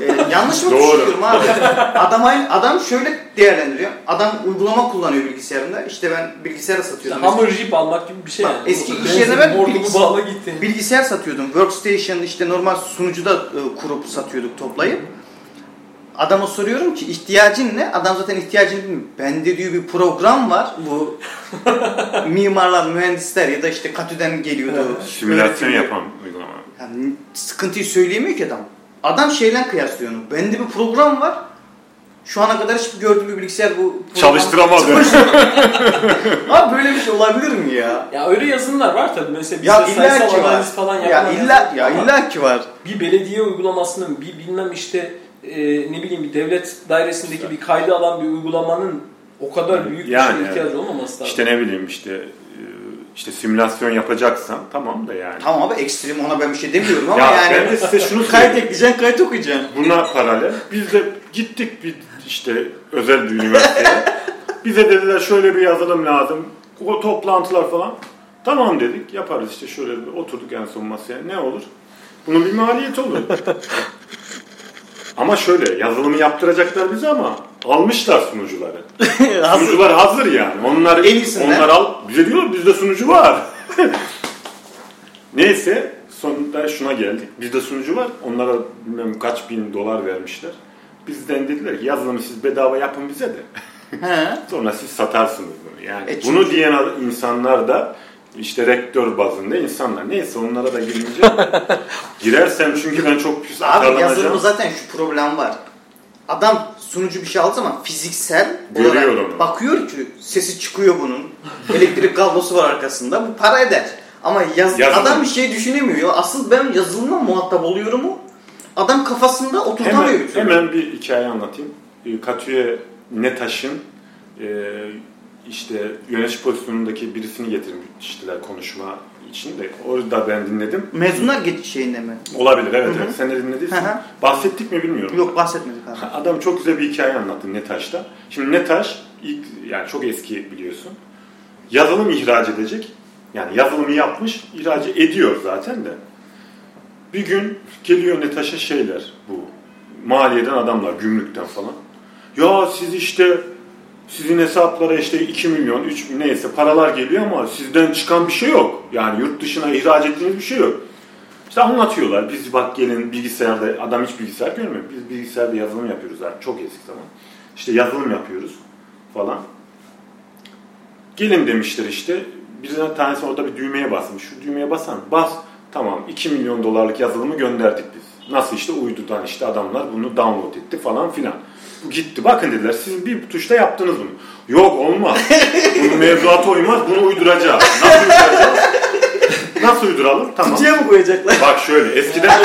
Ee, yanlış mı Doğru. düşünüyorum abi? Adam, adam şöyle değerlendiriyor. Adam uygulama kullanıyor bilgisayarında. İşte ben bilgisayara İşte satıyorum. hammer jeep almak gibi bir şey Bak, yani. eski iş yerine ben bilgis- bağla. Bilgisayar satıyordum. Workstation işte normal sunucuda e, kurup satıyorduk toplayıp. Adama soruyorum ki ihtiyacın ne? Adam zaten ihtiyacını bilmiyor. Bende diyor bir program var. Bu [LAUGHS] mimarlar, mühendisler ya da işte Katü'den geliyordu. Simülasyon öğretiliyor. yapan uygulama. Yani sıkıntıyı söyleyemiyor ki adam. Adam şeyle kıyaslıyor onu. Bende bir program var. Şu ana kadar hiçbir gördüğüm bir bilgisayar bu program- Çalıştıramadı. [LAUGHS] Abi böyle bir şey olabilir mi ya? Ya öyle yazılımlar var tabii. Mesela Ya illa sayısal ki var. analiz falan Ya illa ya illa ki var. bir belediye uygulamasının bir bilmem işte e, ne bileyim bir devlet dairesindeki bir kaydı alan bir uygulamanın o kadar büyük bir Yani, şeye evet. ihtiyacı olmaması lazım. işte ne bileyim işte işte simülasyon yapacaksan tamam da yani. Tamam abi ekstrem ona ben bir şey demiyorum ama Ya yani ben de size şunu kayıt ekleyeceksin kayıt okuyacaksın. Buna paralel biz de gittik bir işte özel bir üniversiteye. Bize dediler şöyle bir yazılım lazım. O toplantılar falan. Tamam dedik yaparız işte şöyle bir oturduk en son masaya. Ne olur? Bunun bir maliyeti olur. ama şöyle yazılımı yaptıracaklar bize ama almışlar sunucuları. [LAUGHS] Sunucular hazır yani. Onlar En iyisinden. onlar al. Bize diyor bizde sunucu var. [LAUGHS] Neyse sonunda şuna geldik. Bizde sunucu var. Onlara bilmem kaç bin dolar vermişler. Bizden dediler ki yazılımı siz bedava yapın bize de. [LAUGHS] Sonra siz satarsınız bunu. Yani E bunu diyen insanlar da işte rektör bazında insanlar. Neyse onlara da girmeyeceğim. Girersem çünkü ben çok pis Abi yazılımda zaten şu problem var. Adam sunucu bir şey aldığı zaman fiziksel Görüyor olarak onu. bakıyor ki sesi çıkıyor bunun. Elektrik kablosu var arkasında. Bu para eder. Ama yaz, Yazılım. adam bir şey düşünemiyor. Asıl ben yazılımla muhatap oluyorum mu? Adam kafasında oturtamıyor. Hemen, türlü. hemen bir hikaye anlatayım. E, Katü'ye Netaş'ın e, işte yönetici pozisyonundaki birisini getirmiştiler konuşma için de. Orada ben dinledim. Mezunlar geçiş şeyinde mi? Olabilir evet, evet. Sen de dinlediysen. Bahsettik mi bilmiyorum. Yok bahsetmedik abi. Adam çok güzel bir hikaye anlattı Netaş'ta. Şimdi Netaş ilk yani çok eski biliyorsun. Yazılım ihraç edecek. Yani yazılımı yapmış, ihraç ediyor zaten de. Bir gün geliyor Netaş'a şeyler bu. Maliyeden adamlar, gümrükten falan. Ya siz işte sizin hesaplara işte 2 milyon, 3 milyon neyse paralar geliyor ama sizden çıkan bir şey yok. Yani yurt dışına ihraç ettiğiniz bir şey yok. İşte anlatıyorlar. Biz bak gelin bilgisayarda, adam hiç bilgisayar görmüyor. Biz bilgisayarda yazılım yapıyoruz abi. Çok eski zaman. İşte yazılım yapıyoruz falan. Gelin demişler işte. Bir tanesi orada bir düğmeye basmış. Şu düğmeye basan bas. Tamam 2 milyon dolarlık yazılımı gönderdik biz. Nasıl işte uydudan işte adamlar bunu download etti falan filan. Bu gitti. Bakın dediler siz bir tuşta yaptınız bunu. Yok olmaz. Bunun mevzuata uymaz. Bunu uyduracağız. Nasıl uyduracağız? Nasıl uyduralım? Tamam. Kutuya mı koyacaklar? Bak şöyle eskiden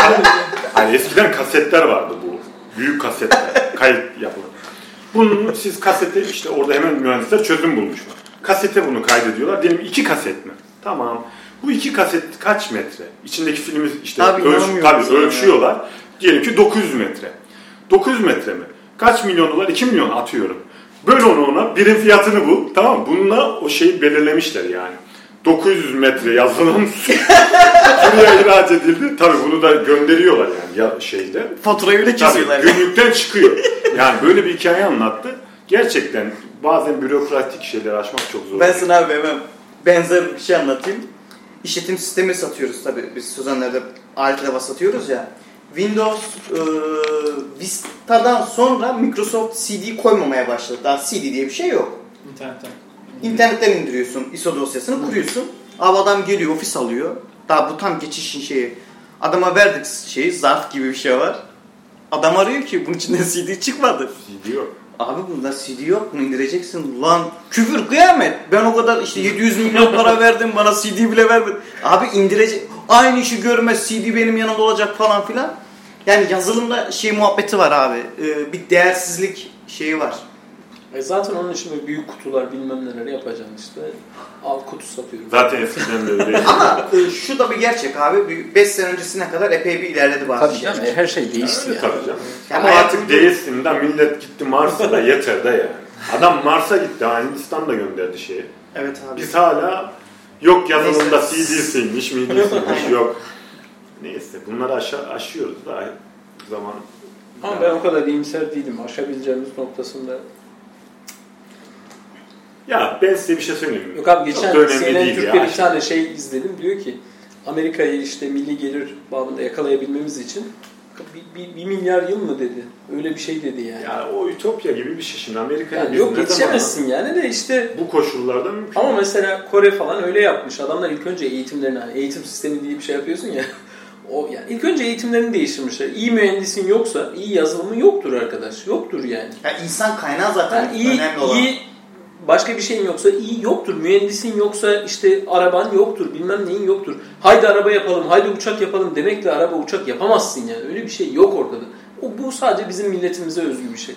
hani eskiden kasetler vardı bu. Büyük kasetler. Kayıt yapılır. Bunu siz kasete işte orada hemen mühendisler çözüm bulmuşlar. Kasete bunu kaydediyorlar. Diyelim iki kaset mi? Tamam. Bu iki kaset kaç metre? İçindeki filmi işte Abi ölç, tabii ölçüyorlar. Diyelim ki 900 metre. 900 metre mi? Kaç milyon dolar? 2 milyon atıyorum. Böl onu ona. Birim fiyatını bul. Tamam mı? Bununla o şeyi belirlemişler yani. 900 metre yazılım [LAUGHS] buraya ihraç edildi. Tabii bunu da gönderiyorlar yani ya şeyde. Faturayı bile Tabii kesiyorlar. günlükten çıkıyor. [LAUGHS] Yani böyle bir hikaye anlattı. Gerçekten bazen bürokratik şeyleri aşmak çok zor. Ben sana abi hemen benzer bir şey anlatayım. İşletim sistemi satıyoruz tabii. Biz Suzanlar'da alet araba satıyoruz ya. Windows e, Vista'dan sonra Microsoft CD koymamaya başladı. Daha CD diye bir şey yok. İnternetten. İnternetten indiriyorsun ISO dosyasını kuruyorsun. Abi adam geliyor ofis alıyor. Daha bu tam geçişin şeyi. Adama verdik şeyi zarf gibi bir şey var. Adam arıyor ki bunun içinde [LAUGHS] CD çıkmadı. CD yok. Abi bunda CD yok bunu indireceksin. Lan küfür kıyamet. Ben o kadar işte 700 milyon para [LAUGHS] verdim bana CD bile vermedi. Abi indirecek. Aynı işi görmez CD benim yanımda olacak falan filan. Yani yazılımda şey muhabbeti var abi. Ee, bir değersizlik şeyi var. E zaten onun için böyle büyük kutular bilmem neleri yapacaksın işte. Al kutu satıyorum. Zaten eskiden de öyle. [LAUGHS] Ama e, şu da bir gerçek abi. 5 sene öncesine kadar epey bir ilerledi bazı Tabii şeyler. canım her şey değişti yani. tabii canım. Yani Ama artık hayatım- değilsin de millet gitti Mars'a da yeter de yani. Adam Mars'a gitti. Hindistan da gönderdi şeyi. Evet abi. Biz hala yok yazılımda. CD'siymiş, MIDI'siymiş yok. Neyse bunları aşa aşıyoruz daha zaman. Ama ben o kadar iyimser değilim. Aşabileceğimiz noktasında. Ya ben size bir şey söyleyeyim mi? Yok abi geçen CNN Türk'te bir tane şey izledim. Diyor ki Amerika'yı işte milli gelir bağında yakalayabilmemiz için bir, bir, bir milyar yıl mı dedi. Öyle bir şey dedi yani. Ya o ütopya gibi bir şey şimdi Amerika'ya Yani yok yetişemezsin yani de işte Bu koşullarda mümkün. ama mesela Kore falan öyle yapmış. Adamlar ilk önce eğitimlerini, hani eğitim sistemi diye bir şey yapıyorsun ya. O yani ilk önce eğitimlerini değiştirmişler. İyi mühendisin yoksa, iyi yazılımın yoktur arkadaş. Yoktur yani. Ya insan kaynağı zaten Yani iyi, önemli olan. iyi başka bir şeyin yoksa iyi yoktur. Mühendisin yoksa işte araban yoktur. Bilmem neyin yoktur. Haydi araba yapalım, haydi uçak yapalım demekle araba uçak yapamazsın yani. Öyle bir şey yok ortada. O, bu sadece bizim milletimize özgü bir şey.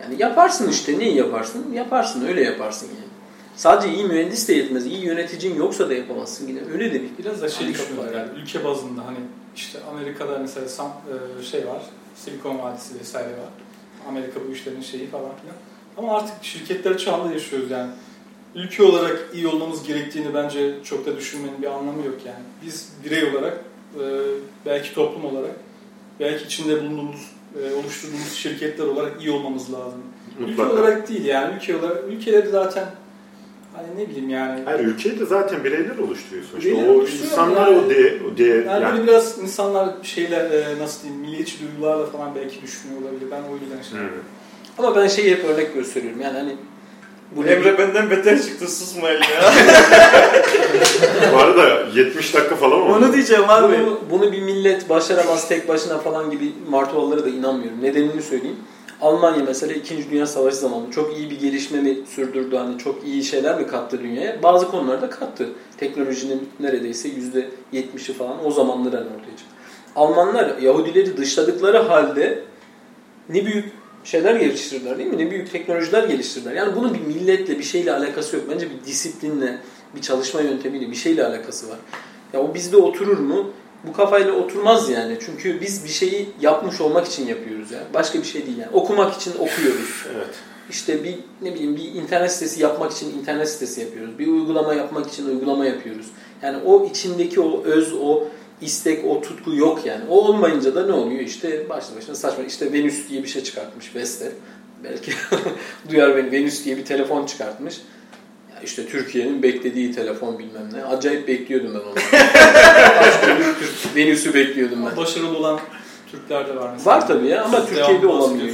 Yani yaparsın işte. Neyi yaparsın? Yaparsın. Öyle yaparsın yani. Sadece iyi mühendis de yetmez. İyi yöneticin yoksa da yapamazsın yine. Öyle de bir Biraz da şey var. yani ülke bazında hani işte Amerika'da mesela Sam, e, şey var, Silikon Vadisi vesaire var. Amerika bu işlerin şeyi falan filan. Ama artık şirketler çağında yaşıyoruz yani. Ülke olarak iyi olmamız gerektiğini bence çok da düşünmenin bir anlamı yok yani. Biz birey olarak, e, belki toplum olarak, belki içinde bulunduğumuz, e, oluşturduğumuz şirketler olarak iyi olmamız lazım. Ülke Mutlaka. olarak değil yani. Ülke olarak, ülkeleri zaten hani ne bileyim yani. Hayır ülkeyi de zaten bireyler oluşturuyorsun. İşte Bireyler o oluşturuyor insanlar yani. o de, o de Yani, yani, böyle biraz insanlar şeyler e, nasıl diyeyim milliyetçi duygularla falan belki düşünüyor olabilir. Ben o yüzden şey. Ama ben şeyi hep örnek gösteriyorum. Yani hani bu Emre benden beter çıktı susmayın ya. Bu arada 70 dakika falan oldu. Onu diyeceğim abi. Bunu, bunu bir millet başaramaz tek başına falan gibi martuvalara da inanmıyorum. Nedenini söyleyeyim. Almanya mesela 2. Dünya Savaşı zamanı çok iyi bir gelişme mi sürdürdü? Hani çok iyi şeyler mi kattı dünyaya? Bazı konularda kattı. Teknolojinin neredeyse %70'i falan o zamanlar hani ortaya çıktı. Almanlar Yahudileri dışladıkları halde ne büyük şeyler geliştirdiler değil mi? Ne büyük teknolojiler geliştirdiler. Yani bunun bir milletle bir şeyle alakası yok. Bence bir disiplinle, bir çalışma yöntemiyle bir şeyle alakası var. Ya o bizde oturur mu? Bu kafayla oturmaz yani. Çünkü biz bir şeyi yapmış olmak için yapıyoruz yani. Başka bir şey değil yani. Okumak için okuyoruz. Evet. İşte bir ne bileyim bir internet sitesi yapmak için internet sitesi yapıyoruz. Bir uygulama yapmak için uygulama yapıyoruz. Yani o içindeki o öz, o istek, o tutku yok yani. O olmayınca da ne oluyor? İşte başlı başına saçma. İşte Venüs diye bir şey çıkartmış Vestel. Belki [LAUGHS] duyar beni. Venüs diye bir telefon çıkartmış. İşte Türkiye'nin beklediği telefon bilmem ne. Acayip bekliyordum ben onu. [LAUGHS] Venüs'ü bekliyordum ben. Başarılı olan Türkler de var mesela. Var tabii ya ama Devamlı Türkiye'de olamıyor.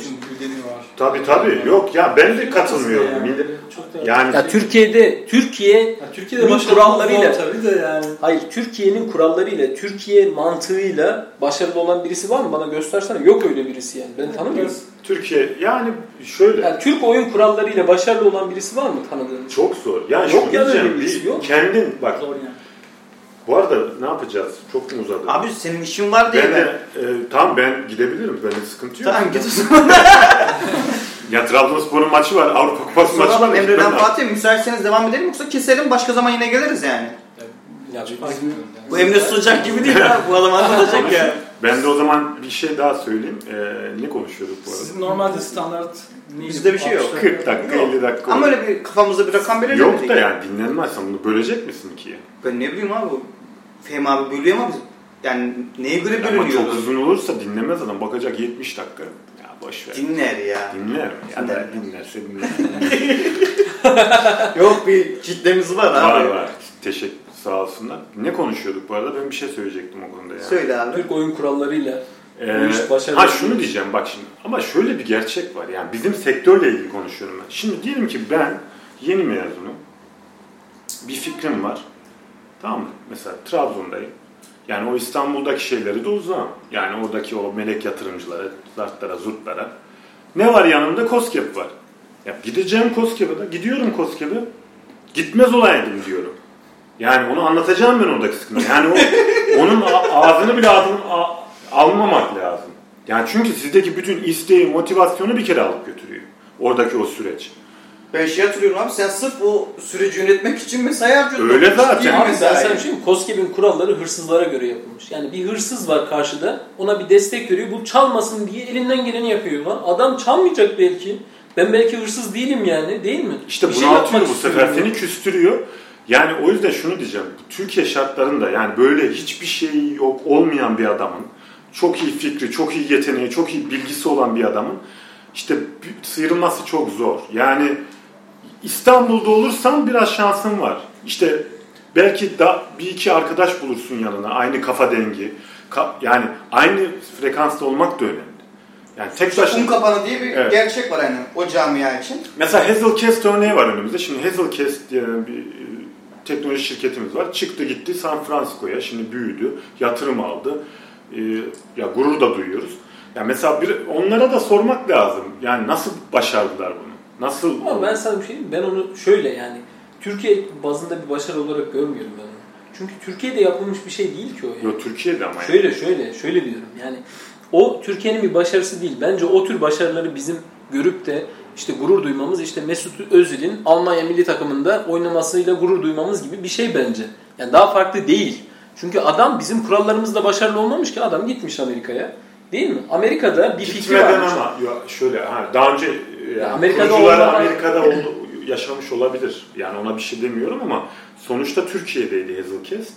Tabii tabii. Yok ya ben de katılmıyorum. Yani, Millet- çok da- Yani Ya Türkiye'de Türkiye Ya Türkiye'de kurallarıyla- tabii de yani. Hayır, Türkiye'nin kurallarıyla, Türkiye mantığıyla başarılı olan birisi var mı? Bana göstersene. Yok öyle birisi yani. Ben tanımıyorum. Türkiye yani şöyle Yani Türk oyun kurallarıyla başarılı olan birisi var mı tanıdığınız? çok zor. Yani Yok şunu ya, diyeceğim, öyle birisi bir yok. kendin bak Zor yani. bu arada ne yapacağız? Çok mu uzadı? Abi senin işin var diye ben ben. de e, tamam ben gidebilirim. Benim sıkıntı yok. Tamam git o [LAUGHS] zaman. Ya Trabzonspor'un maçı var. Avrupa Kupası maçı var. Emre'den. Fatih müsaitseniz devam edelim yoksa keselim başka zaman yine geliriz yani. Ya Fark. Bu Emre Sucak gibi değil abi. Bu adam anlatacak ya. Ben de o zaman bir şey daha söyleyeyim. Ee, ne konuşuyorduk bu arada? Sizin normalde standart neydi? Bizde bir şey yok. 60 40 dakika, Yok. 50 dakika. Ama öyle bir kafamızda bir rakam belirlemedik. Yok da yani dinlenmez. Sen bunu bölecek misin ikiye? Ben ne bileyim abi. Fehmi abi bölüyor ama biz yani neye göre Ama çok bölünüyoruz? uzun olursa dinlemez adam. Bakacak 70 dakika. Ya boş ver. Dinler ya. Dinler? Ya da Dinler. dinlerse dinler. [LAUGHS] [LAUGHS] Yok bir kitlemiz var abi. var var. Teşekkür sağ olsunlar. Ne konuşuyorduk bu arada? Ben bir şey söyleyecektim o konuda ya. Söyle abi. Türk oyun kurallarıyla Ee, Bu iş başarılı ha şunu diyeceğim bak şimdi ama şöyle bir gerçek var yani bizim sektörle ilgili konuşuyorum ben. Şimdi diyelim ki ben yeni mezunum. Bir fikrim var. Tamam mı? Mesela Trabzon'dayım. Yani o İstanbul'daki şeyleri de uzağım. Yani oradaki o melek yatırımcılara, zartlara, zurtlara. Ne var yanımda? Koskep var. Ya gideceğim Koskep'e de. Gidiyorum Koskep'e. Gitmez olaydım diyorum. Yani onu anlatacağım ben oradaki sıkıntı. Yani o, [LAUGHS] onun ağzını bile ağzını, almamak lazım. Yani çünkü sizdeki bütün isteği, motivasyonu bir kere alıp götürüyor. Oradaki o süreç. Ben şey hatırlıyorum abi sen sırf o süreci yönetmek için mesai harcıyordun. Öyle zaten. Abi ben sana bir şey mi? Kuralları hırsızlara göre yapılmış. Yani bir hırsız var karşıda, ona bir destek veriyor. Bu çalmasın diye elinden geleni yapıyor lan. Adam çalmayacak belki. Ben belki hırsız değilim yani, değil mi? İşte Bir bunu şey atıyor bu sefer seni küstürüyor. Yani o yüzden şunu diyeceğim. Türkiye şartlarında yani böyle hiçbir şey yok olmayan bir adamın çok iyi fikri, çok iyi yeteneği, çok iyi bilgisi olan bir adamın işte sıyrılması çok zor. Yani İstanbul'da olursan biraz şansın var. İşte belki da bir iki arkadaş bulursun yanına. Aynı kafa dengi. Ka- yani aynı frekansta olmak da önemli. Yani tek başına kum kapanı diye bir Evet. gerçek var yani o camia için. Mesela Hazelcast örneği var önümüzde. Şimdi Hazelcast diye bir teknoloji şirketimiz var. Çıktı gitti San Francisco'ya. Şimdi büyüdü. Yatırım aldı. E, ya gurur da duyuyoruz. Ya mesela bir, onlara da sormak lazım. Yani nasıl başardılar bunu? Nasıl? Ama ben sana bir şey diyeyim? Ben onu şöyle yani Türkiye bazında bir başarı olarak görmüyorum ben onu. Çünkü Türkiye'de yapılmış bir şey değil ki o yani. Yo, Türkiye'de ama yani. Şöyle şöyle şöyle diyorum yani o Türkiye'nin bir başarısı değil. Bence o tür başarıları bizim görüp de işte gurur duymamız işte Mesut Özil'in Almanya milli takımında oynamasıyla gurur duymamız gibi bir şey bence. Yani daha farklı değil. Çünkü adam bizim kurallarımızla başarılı olmamış ki adam gitmiş Amerika'ya. Değil mi? Amerika'da bir fikri Gitmeden varmış. ama ya şöyle ha, daha önce yani Amerika'da kurucular olmadan- Amerika'da oldu, yaşamış olabilir. Yani ona bir şey demiyorum ama sonuçta Türkiye'deydi Hazelcast.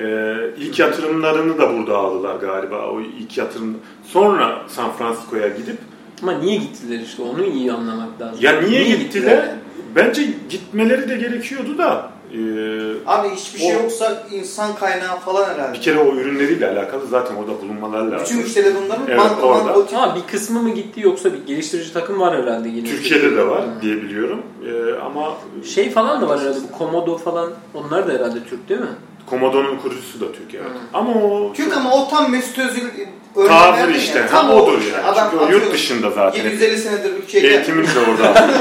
Ee, ilk yatırımlarını da burada aldılar galiba. O ilk yatırım sonra San Francisco'ya gidip Ama niye gittiler işte onu iyi anlamak lazım. ya niye, gittiler? yani? Bence gitmeleri de gerekiyordu da e, Abi hiçbir şey O- yoksa insan kaynağı falan herhalde. bir kere o ürünleriyle alakalı zaten orada bulunmalar lazım. Bütün müşteriler onların Evet, banka orada. banka o tip Ha bir kısmı mı gitti yoksa bir geliştirici takım var herhalde yine. Türkiye'de de var Ha. diye biliyorum. Ee, ama Şey falan da var herhalde bu Komodo falan onlar da herhalde Türk değil mi? Komodo'nun kurucusu da Türk evet. Hı. Ama o Çünkü ama o tam Mesut Özil örneği Tavır işte. ya, Tam o odur yani. Adam Çünkü o yurt dışında zaten. 750 senedir ülkede. Eğitimini de orada. [LAUGHS]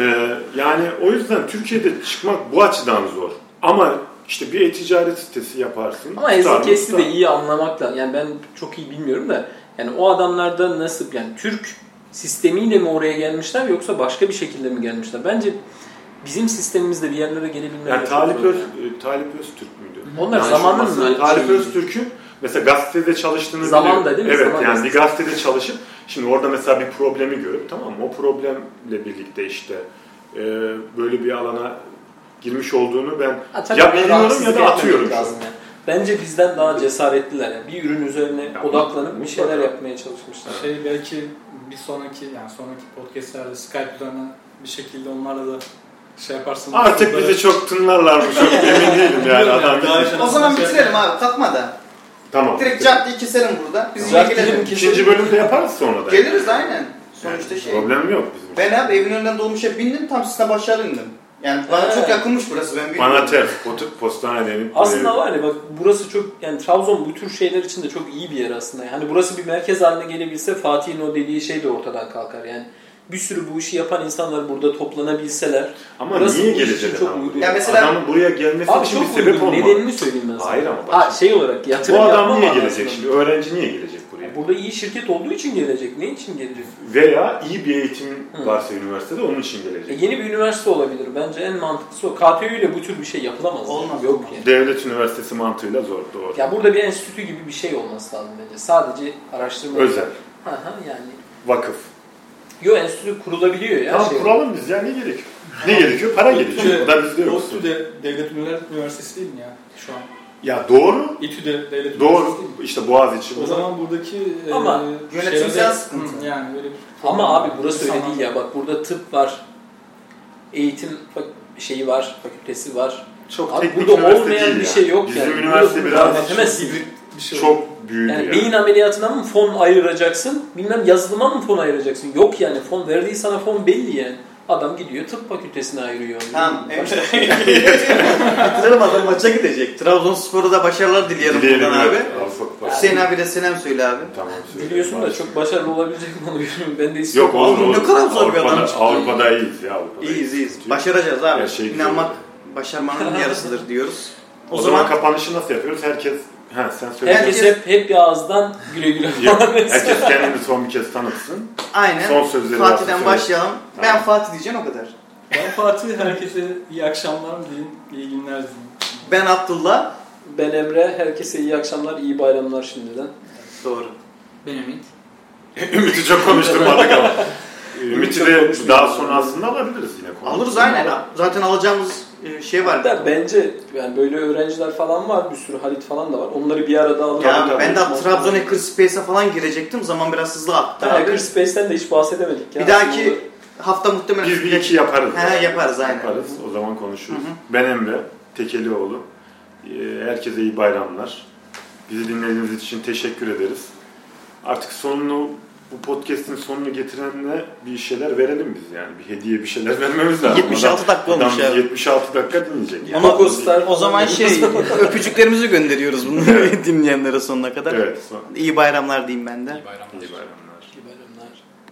Ee, yani o yüzden Türkiye'de çıkmak bu açıdan zor. Ama işte bir e-ticaret sitesi yaparsın. Ama Ezekes'i de iyi anlamak lazım. Yani ben çok iyi bilmiyorum da yani o adamlarda nasıl yani Türk sistemiyle mi oraya gelmişler yoksa başka bir şekilde mi gelmişler? Bence bizim sistemimizde bir yerlere gelebilmeleri Yani Talip, Öz, yani. e, Talip Öztürk müydü? Onlar Yani zamanın mı? Talip Öztürk'ün mesela gazetede çalıştığını Zaman da değil mi? Evet Zaman yani bir gazetede çalışıp şimdi orada mesela bir problemi görüp tamam mı? O problemle birlikte işte e, böyle bir alana girmiş olduğunu ben Ha, ya biliyorum ya da atıyorum. lazım yani. Bence bizden daha cesaretliler. Yani bir ürün üzerine Ya, odaklanıp bir şeyler yapmaya çalışmışlar. Şey belki bir sonraki yani sonraki podcastlerde Skype üzerinden bir şekilde onlarla da şey yaparsın. Artık bizi çok tınlarlar mı çok [LAUGHS] emin değilim yani adam yani, O zaman bitirelim abi kalkma da. Tamam. Direkt caddeyi keselim burada. Biz yine gelelim. İkinci bölümde yaparız sonra da. Geliriz aynen. Sonuçta Yani şey. Problem yok bizim. Ben abi evin önünden dolmuşa bindim tam size başarı indim. Yani bana Ha. çok yakınmış burası ben bilmiyorum. Bana. Pot- Postane denip Aslında var ya bak burası çok yani Trabzon bu tür şeyler için de çok iyi bir yer aslında. Yani burası bir merkez haline gelebilse Fatih'in o dediği şey de ortadan kalkar. Yani bir sürü bu işi yapan insanlar burada toplanabilseler. Ama Burası niye gelecek çok adam? uygun. Ya mesela- Adamın buraya gelmesi Abi için bir çok sebep uygun. olmalı. Nedenini söyleyeyim ben sana. Hayır ama bak. Ha şey olarak yatırım Bu adam niye gelecek şimdi? Öğrenci niye gelecek buraya? Burada iyi şirket olduğu için gelecek. Ne için gelecek? Veya iyi bir eğitim Hı. varsa üniversitede onun için E, gelecek. yeni bir üniversite olabilir. Bence en mantıklısı o. KTÜ ile bu tür bir şey yapılamaz. Olmaz. Yok yani. Devlet üniversitesi mantığıyla zor doğru. Ya burada bir enstitü gibi bir şey olması lazım bence. Sadece araştırma. Özel. Hı hı yani. Vakıf. Yo enstitü kurulabiliyor ya. Tamam şey. kuralım biz ya ne gerekiyor? Ne gerekiyor? Para gerekiyor. Bu da bizde yok. ODTÜ de devlet üniversitesi değil mi ya şu an? Ya doğru. İTÜ de devlet Doğru. İşte Boğaziçi. O zaman buradaki e, Ama yönetimsel şeylerde- sıkıntı. Hı, Yani böyle bir Ama abi burası öyle değil ya. Bak burada tıp var. Eğitim şeyi var, fakültesi var. çok Abi teknik burada olmayan bir ya. şey yok Bizim yani. üniversite Burada biraz öğretemezsin. Bir şey çok büyüdü Yani ya. beyin ameliyatına mı fon ayıracaksın? Bilmem yazılıma mı fon ayıracaksın? Yok yani fon verdiği sana fon belli yani. Adam gidiyor tıp fakültesine ayırıyor. Tamam. [LAUGHS] Bitirelim adam maça gidecek. Trabzonspor'a da başarılar dileyelim Dileyelim buradan abi. Hüseyin abi de selam söyle abi. Tamam. söyle. Biliyorsun da çok başarılı olabilecek mi onu bilmiyorum. Ben de istiyorum. Yok olur Oğlum ne kadar zor bir adam Avrupa'da, çıktı. Avrupa'da iyiyiz ya Avrupa'da. İyiyiz iyiyiz. Başaracağız abi. Şey İnanmak başarmanın [LAUGHS] yarısıdır diyoruz. O, zaman, kapanışı nasıl yapıyoruz? Herkes ha sen söyle. Herkes hep, hep bir ağızdan güle güle falan. herkes kendini son bir kez tanıtsın. aynen Son sözleri Fatih'den varsa başlayalım. Ben. Fatih diyeceğim o kadar. Ben Fatih herkese iyi akşamlar diyeyim, iyi günler diyeyim. Ben Abdullah. Ben Emre. Herkese iyi akşamlar, iyi bayramlar şimdiden. Doğru. Ben Ümit. [LAUGHS] Ümit'i çok konuşturmadık ama. [LAUGHS] Ümit'i çok de daha sonra aslında alabiliriz yine. konu. Alırız aynen. Zaten alacağımız e, şey var. Hatta bence yani böyle öğrenciler falan var. Bir sürü Halit falan da var. Onları bir arada alır. Ya Tabii, ben de. Trabzon Hackerspace'e falan girecektim. Zaman biraz hızlı aktı abi. Hackerspace'ten de hiç bahsedemedik. Ya. Bir dahaki hafta muhtemelen Biz bir iki yaparız. He, yaparız aynen. Yaparız. O zaman konuşuruz. Hı hı. Ben Emre, Tekelioğlu. Ee, Herkese iyi bayramlar. Bizi dinlediğiniz için teşekkür ederiz. Artık sonunu bu podcast'in sonunu getirenle bir şeyler verelim biz yani. Bir hediye bir şeyler vermemiz lazım. 76 dakika olmuş abi. 76 dakika dinleyecek. Yani. Monaco Star O zaman şey [LAUGHS] [LAUGHS] öpücüklerimizi gönderiyoruz bunları [LAUGHS] dinleyenlere sonuna kadar. Evet. Son. İyi bayramlar diyeyim ben de. İyi bayramlar. İyi